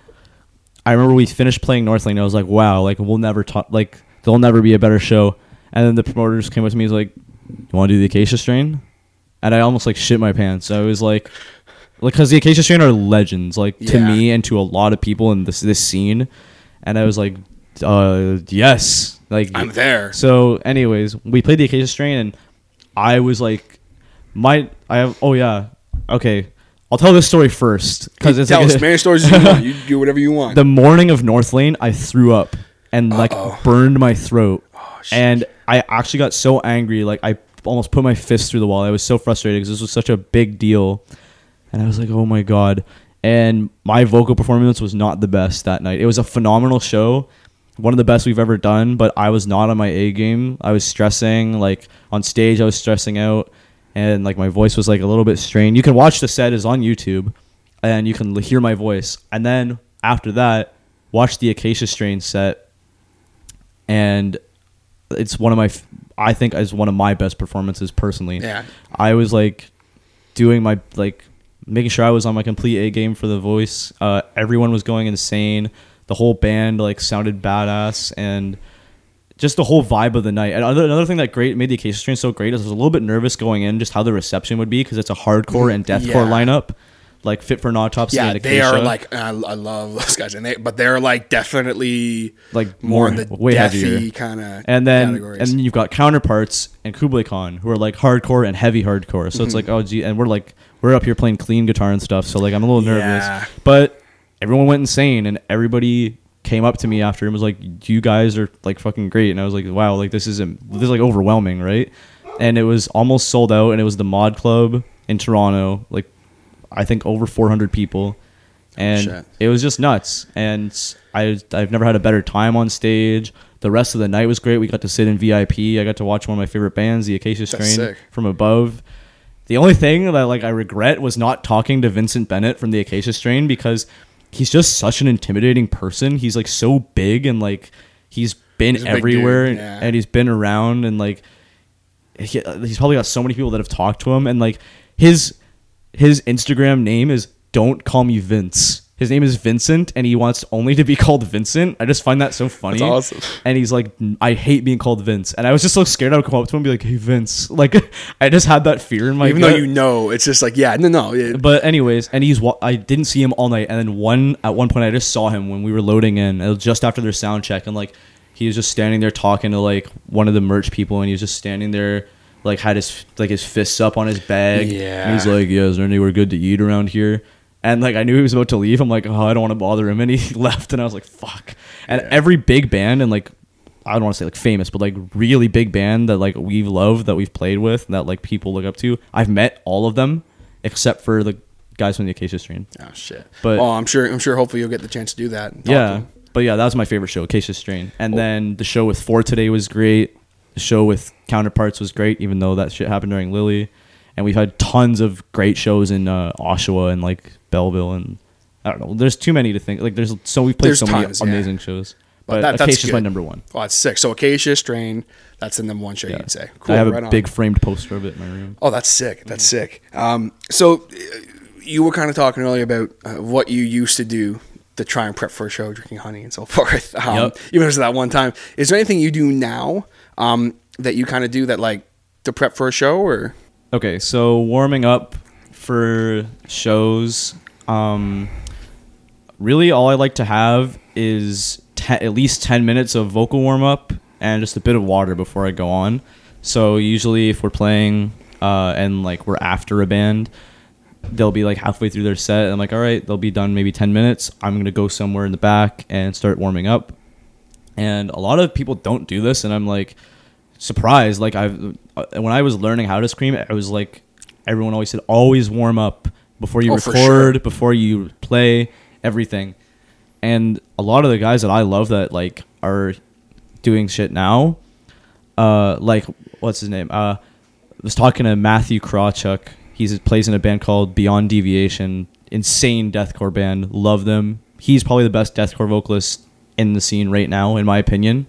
I remember we finished playing Northlane. And I was like, wow, like we'll never talk, like there'll never be a better show. And then the promoters came up to me, he's like, you want to do the Acacia Strain? And I almost like shit my pants. I was like, like because the Acacia Strain are legends, like to Yeah. me and to a lot of people in this this scene. And I was like, uh, yes, like I'm there. so, anyways, we played the Acacia Strain, and I was like, my, I have, oh yeah, okay, I'll tell this story first because it's Tell like as many stories as you want. You do whatever you want. *laughs* the morning of Northlane, I threw up and like Uh-oh. burned my throat, oh, shit. and I actually got so angry, like I almost put my fist through the wall. I was so frustrated because this was such a big deal, and I was like, oh my god. And my vocal performance was not the best that night. It was a phenomenal show, one of the best we've ever done, but I was not on my A game. I was stressing, like on stage, I was stressing out, and like my voice was like a little bit strained. You can watch the set is on YouTube, and you can hear my voice. And then after that, watch the Acacia Strain set, and it's one of my, I think, is one of my best performances personally. Yeah. I was like doing my like making sure I was on my complete A game for the voice. Uh, everyone was going insane. The whole band like sounded badass and just the whole vibe of the night. And another, another thing that great made the Acacia Strain so great is I was a little bit nervous going in just how the reception would be because it's a hardcore and deathcore Yeah. lineup, like fit for an autopsy. yeah, they are like I, I love those guys, and they but they're like definitely Like, more, in the way deathy kind of and then categories. and then you've got counterparts and Kublai Khan who are like hardcore and heavy hardcore. So it's Mm-hmm. like oh gee, and we're like we're up here playing clean guitar and stuff. So like I'm a little nervous, Yeah. but everyone went insane and everybody came up to me after and was like, "You guys are like fucking great," and I was like, "Wow, like this isn't this is like overwhelming, right?" And it was almost sold out, and it was the Mod Club in Toronto, like I think over 400 people, oh, and shit. it was just nuts. And I I've never had a better time on stage. The rest of the night was great. We got to sit in VIP. I got to watch one of my favorite bands, the Acacia Strain, from above. The only thing that like I regret was not talking to Vincent Bennett from the Acacia Strain because he's just such an intimidating person. He's like so big and like he's been He's everywhere yeah. and he's been around and like he, he's probably got so many people that have talked to him and like his his Instagram name is don't call me Vince. His name is Vincent and he wants only to be *laughs* called Vincent. I just find that so funny. That's awesome. And he's like, I hate being called Vince. And I was just so scared I would come up to him and be like, Hey Vince. *laughs* Like *laughs* I just had that fear in my Even gut. though you know, it's just like, yeah, no, no. It, But anyways, and he's I didn't see him all night, and then one at one point I just saw him when we were loading in, it was just after their sound check, and like he was just standing there talking to like one of the merch people, and he was just standing there, like had his like his fists up on his bag. Yeah. and he's like, "Yeah, is there anywhere good to eat around here?" And like I knew he was about to leave. I'm like, "Oh, I don't want to bother him," and he *laughs* left, and I was like, "Fuck!" And Yeah. every big band and like. I don't want to say like famous, but like really big band that like we've loved, that we've played with, that like people look up to. I've met all of them except for the guys from the Acacia Strain. oh shit. But- oh, I'm sure. I'm sure. Hopefully, you'll get the chance to do that. Yeah, but yeah, that was my favorite show, Acacia Strain. And Oh. then the show with Four today was great. The show with Counterparts was great, even though that shit happened during Lily. And we've had tons of great shows in uh, Oshawa and like Belleville and I don't know. There's too many to think. Like there's so we've played There's so many tons, yeah. amazing shows. But But that- that's Acacia's my number one. Oh, that's sick. So Acacia Strain. That's the number one show Yeah. you'd say. Cool. I have right a on. big framed poster of it in my room. Oh, that's sick. That's sick. Um, so uh, you were kind of talking earlier about uh, what you used to do to try and prep for a show, drinking honey and so *laughs* forth. Um, Yep. Even as that one time. Is there anything you do now um, that you kind of do that like to prep for a show or? Okay, so warming up for shows. Um, really, all I like to have is te- at least 10 minutes of vocal warm up and just a bit of water before I go on. So, usually, if we're playing uh, and like we're after a band, they'll be like halfway through their set. And I'm like, all right, they'll be done maybe 10 minutes. I'm going to go somewhere in the back and start warming up. And a lot of people don't do this. And I'm like, surprised. Like I've when I was learning how to scream, I was like, everyone always said, always warm up before you Oh, record, sure. before you play, everything. And a lot of the guys that I love that like are doing shit now, uh, like what's his name? Uh, I was talking to Matthew Krawchuk. He plays in a band called Beyond Deviation. Insane deathcore band. Love them. He's probably the best deathcore vocalist in the scene right now, in my opinion.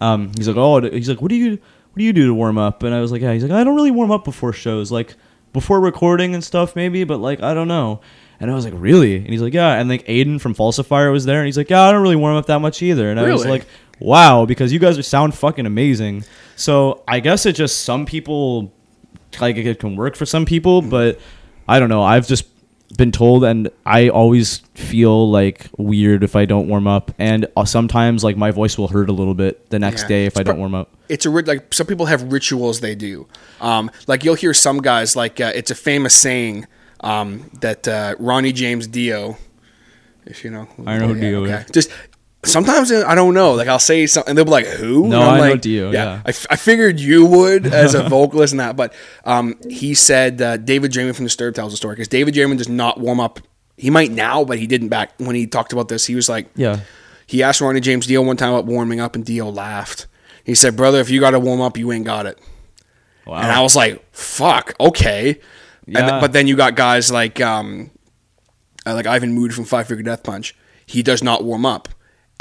Um, he's like, oh, he's like, what do you, what do you do to warm up? And I was like, yeah. He's like, I don't really warm up before shows, like before recording and stuff, maybe, but like I don't know. And I was like, really? And he's like, yeah. And like Aiden from Falsifier was there, and he's like, yeah, I don't really warm up that much either. And I was like, wow, because you guys sound fucking amazing. So I guess it just some people like it can work for some people, but I don't know. I've just been told, and I always feel like weird if I don't warm up, and uh, sometimes like my voice will hurt a little bit the next Yeah. day if It's I don't pro- warm up. it's a like some people have rituals they do. Um, like you'll hear some guys like uh, it's a famous saying um, that uh, Ronnie James Dio, if you know, I know who Dio is. Just sometimes I don't know. Like I'll say something, and they'll be like, "Who?" No, And I'm I know like, Dio, yeah. I, f- I figured you would as a *laughs* vocalist and that, but um, he said uh, David Draiman from Disturbed tells a story because David Draiman does not warm up. He might now, but he didn't back when he talked about this. He was like, Yeah. he asked Ronnie James Dio one time about warming up, and Dio laughed. He said, "Brother, if you got to warm up, you ain't got it." Wow. And I was like, "Fuck, okay." And th- Yeah. but then you got guys like um, uh, like Ivan Moody from Five Finger Death Punch. He does not warm up,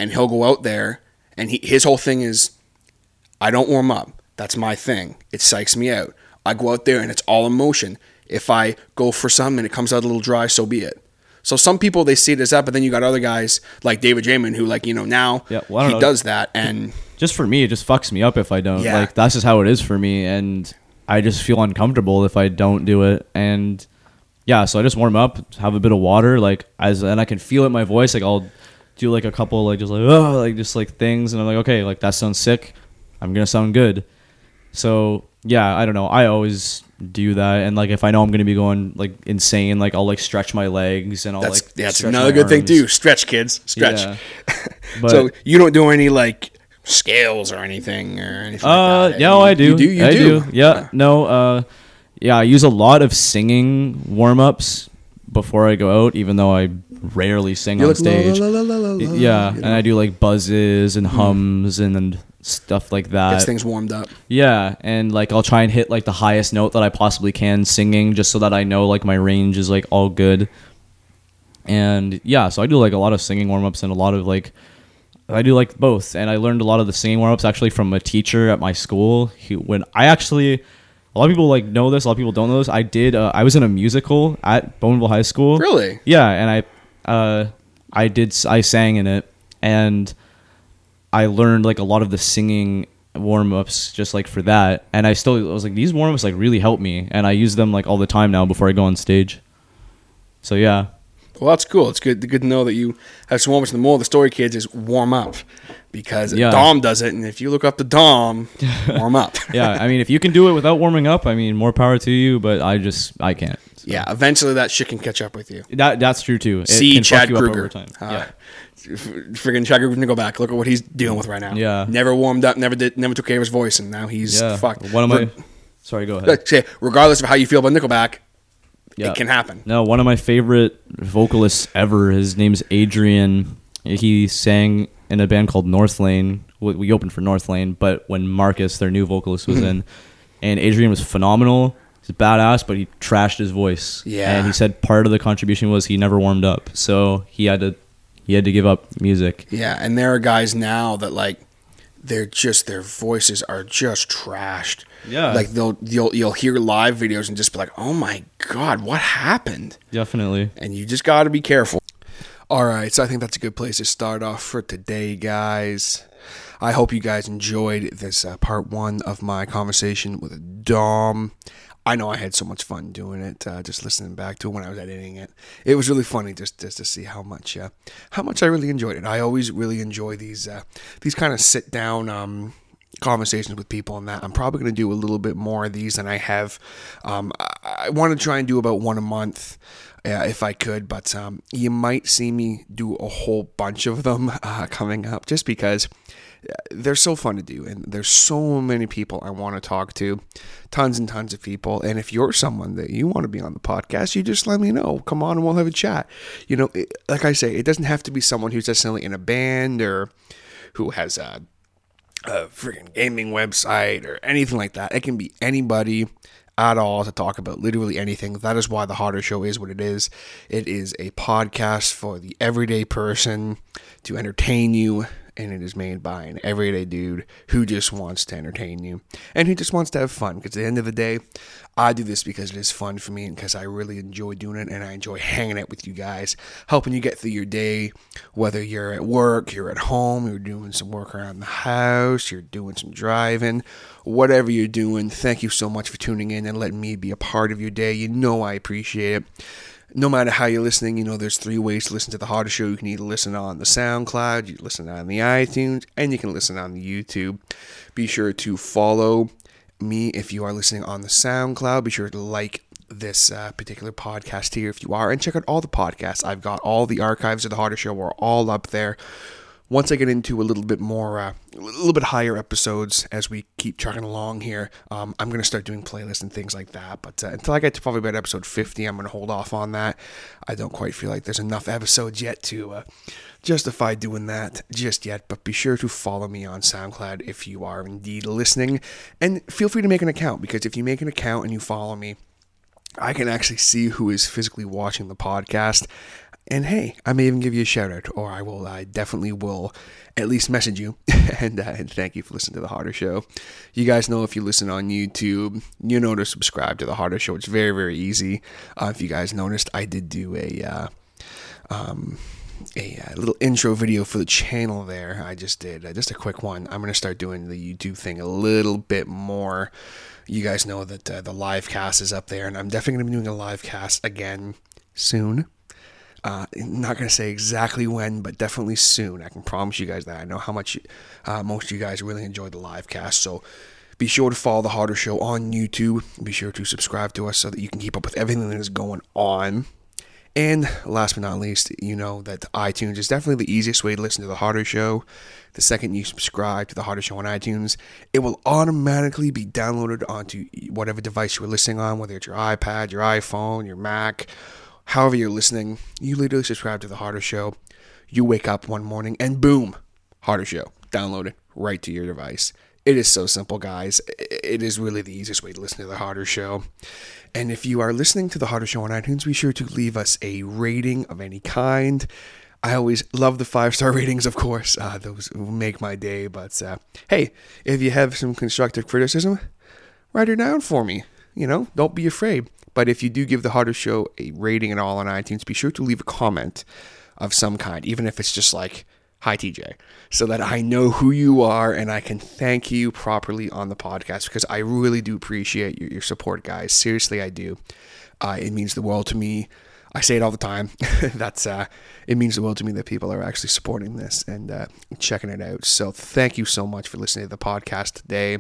and he'll go out there, and he, his whole thing is, "I don't warm up. That's my thing. It psychs me out. I go out there, and it's all emotion. If I go for some and it comes out a little dry, so be it." So some people they see it as that, but then you got other guys like David Draiman who like you know now Yeah, well, he know. does that and just for me, it just fucks me up if I don't. Yeah. Like that's just how it is for me, and I just feel uncomfortable if I don't do it. And yeah, so I just warm up, have a bit of water, like as and I can feel it in my voice. Like I'll do like a couple like just like oh like just like things, and I'm like okay, like that sounds sick. I'm gonna sound good. So yeah, I don't know. I always do that, and like if I know I'm gonna be going like insane, like I'll like stretch my legs and I'll that's like that's another good thing arms. too. Stretch, kids, stretch. Yeah. *laughs* But, so you don't do any like scales or anything or anything. Uh, like that. yeah, You- I do. You do. You I do. Yeah, no. Uh, yeah, I use a lot of singing warm ups before I go out, even though I rarely sing You're on like, stage. la, la, la, yeah, you and I do like buzzes and mm. hums and then stuff like that. gets things warmed up. Yeah, and like I'll try and hit like the highest note that I possibly can singing just so that I know like my range is like all good. And yeah, so I do like a lot of singing warm ups and a lot of like I do like both. And I learned a lot of the singing warm ups actually from a teacher at my school. He, when I actually a lot of people like know this, a lot of people don't know this. I did uh, I was in a musical at Bowmanville High School. Really? Yeah, and I uh I did I sang in it and I learned like a lot of the singing warm ups just like for that. And I still I was like these warm ups like really help me and I use them like all the time now before I go on stage. So yeah. Well, that's cool. It's good. Good to know that you have some warm-ups. The more of the story, kids, is warm up because Yeah. Dom does it, and if you look up to Dom, *laughs* warm up. Yeah, I mean if you can do it without warming up, I mean more power to you, but I just I can't. So yeah. Eventually, that shit can catch up with you. That that's true too. It See can fuck Chad you up over Kroeger. time. Uh, yeah. f- Friggin' Chad Kroeger, go back. Look at what he's dealing with right now. Yeah. Never warmed up. Never did. Never took care of his voice, and now he's Yeah. fucked. One of my Sorry, go ahead. *laughs* Say, regardless of how you feel about Nickelback, Yeah. it can happen. No, one of my favorite vocalists ever. His name's Adrian. He sang in a band called Northlane. We we opened for Northlane, but when Marcus, their new vocalist, was *laughs* in, and Adrian was phenomenal. He's badass, but he trashed his voice. Yeah. and he said part of the contribution was he never warmed up, so he had to he had to give up music. Yeah, and there are guys now that like they're just their voices are just trashed. Yeah. like they'll you'll you'll hear live videos and just be like, oh my god, what happened? Definitely. And you just got to be careful. All right, so I think that's a good place to start off for today, guys. I hope you guys enjoyed this uh, part one of my conversation with Dom. I know I had so much fun doing it, uh, just listening back to it when I was editing it. It was really funny just just to see how much uh, how much I really enjoyed it. I always really enjoy these uh, these kind of sit down um, conversations with people and that. I'm probably going to do a little bit more of these than I have. Um, I, I want to try and do about one a month uh, if I could, but um, you might see me do a whole bunch of them *laughs* uh, coming up just because uh, they're so fun to do and there's so many people I want to talk to tons and tons of people and if you're someone that you want to be on the podcast you just let me know come on and we'll have a chat you know it, like I say it doesn't have to be someone who's necessarily in a band or who has a a freaking gaming website or anything like that. It can be anybody at all to talk about literally anything. That is why the Harder Show is what it is. It is a podcast for the everyday person to entertain you, and it is made by an everyday dude who just wants to entertain you and who just wants to have fun. Because at the end of the day, I do this because it is fun for me and because I really enjoy doing it and I enjoy hanging out with you guys, helping you get through your day, whether you're at work, you're at home, you're doing some work around the house, you're doing some driving, whatever you're doing. Thank you so much for tuning in and letting me be a part of your day. You know I appreciate it no matter how you're listening, you know there's three ways to listen to the Harder Show. You can either listen on the SoundCloud, you listen on the iTunes, and you can listen on the YouTube. Be sure to follow me if you are listening on the SoundCloud. Be sure to like this uh, particular podcast here if you are, and check out all the podcasts. I've got all the archives of the Harder Show are all up there. Once I get into a little bit more, uh, a little bit higher episodes as we keep trucking along here, um, I'm going to start doing playlists and things like that. But uh, until I get to probably about episode 50, I'm going to hold off on that. I don't quite feel like there's enough episodes yet to uh, justify doing that just yet. But be sure to follow me on SoundCloud if you are indeed listening. And feel free to make an account because if you make an account and you follow me, I can actually see who is physically watching the podcast. And hey, I may even give you a shout out, or I will, I definitely will at least message you. *laughs* and, uh, and thank you for listening to The Harder Show. You guys know if you listen on YouTube, you know to subscribe to The Harder Show. It's very, very easy. Uh, if you guys noticed, I did do a. Uh, um, a uh, little intro video for the channel there. I just did uh, just a quick one. I'm gonna start doing the YouTube thing a little bit more. You guys know that uh, the live cast is up there, and I'm definitely gonna be doing a live cast again soon. Uh, not gonna say exactly when, but definitely soon. I can promise you guys that. I know how much uh, most of you guys really enjoy the live cast, so be sure to follow the Harder Show on YouTube. Be sure to subscribe to us so that you can keep up with everything that is going on. And last but not least, you know that iTunes is definitely the easiest way to listen to The Harder Show. The second you subscribe to The Harder Show on iTunes, it will automatically be downloaded onto whatever device you are listening on, whether it's your iPad, your iPhone, your Mac, however you're listening, you literally subscribe to the Harder Show. You wake up one morning and boom, Harder Show. Download it right to your device. It is so simple, guys. It is really the easiest way to listen to the Harder Show. And if you are listening to the Harder Show on iTunes, be sure to leave us a rating of any kind. I always love the five star *laughs* ratings, of course. Uh, those make my day. But uh, hey, if you have some constructive criticism, write it down for me. You know, don't be afraid. But if you do give the Harder Show a rating and all on iTunes, be sure to leave a comment of some kind, even if it's just like, hi TJ, so that I know who you are and I can thank you properly on the podcast because I really do appreciate your, your support, guys. Seriously, I do. Uh, it means the world to me. I say it all the time. *laughs* That's uh, it means the world to me that people are actually supporting this and uh, checking it out. So thank you so much for listening to the podcast today.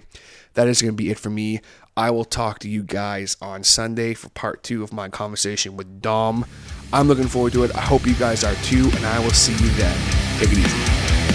That is going to be it for me. I will talk to you guys on Sunday for part two of my conversation with Dom. I'm looking forward to it. I hope you guys are too, and I will see you then. Take it easy.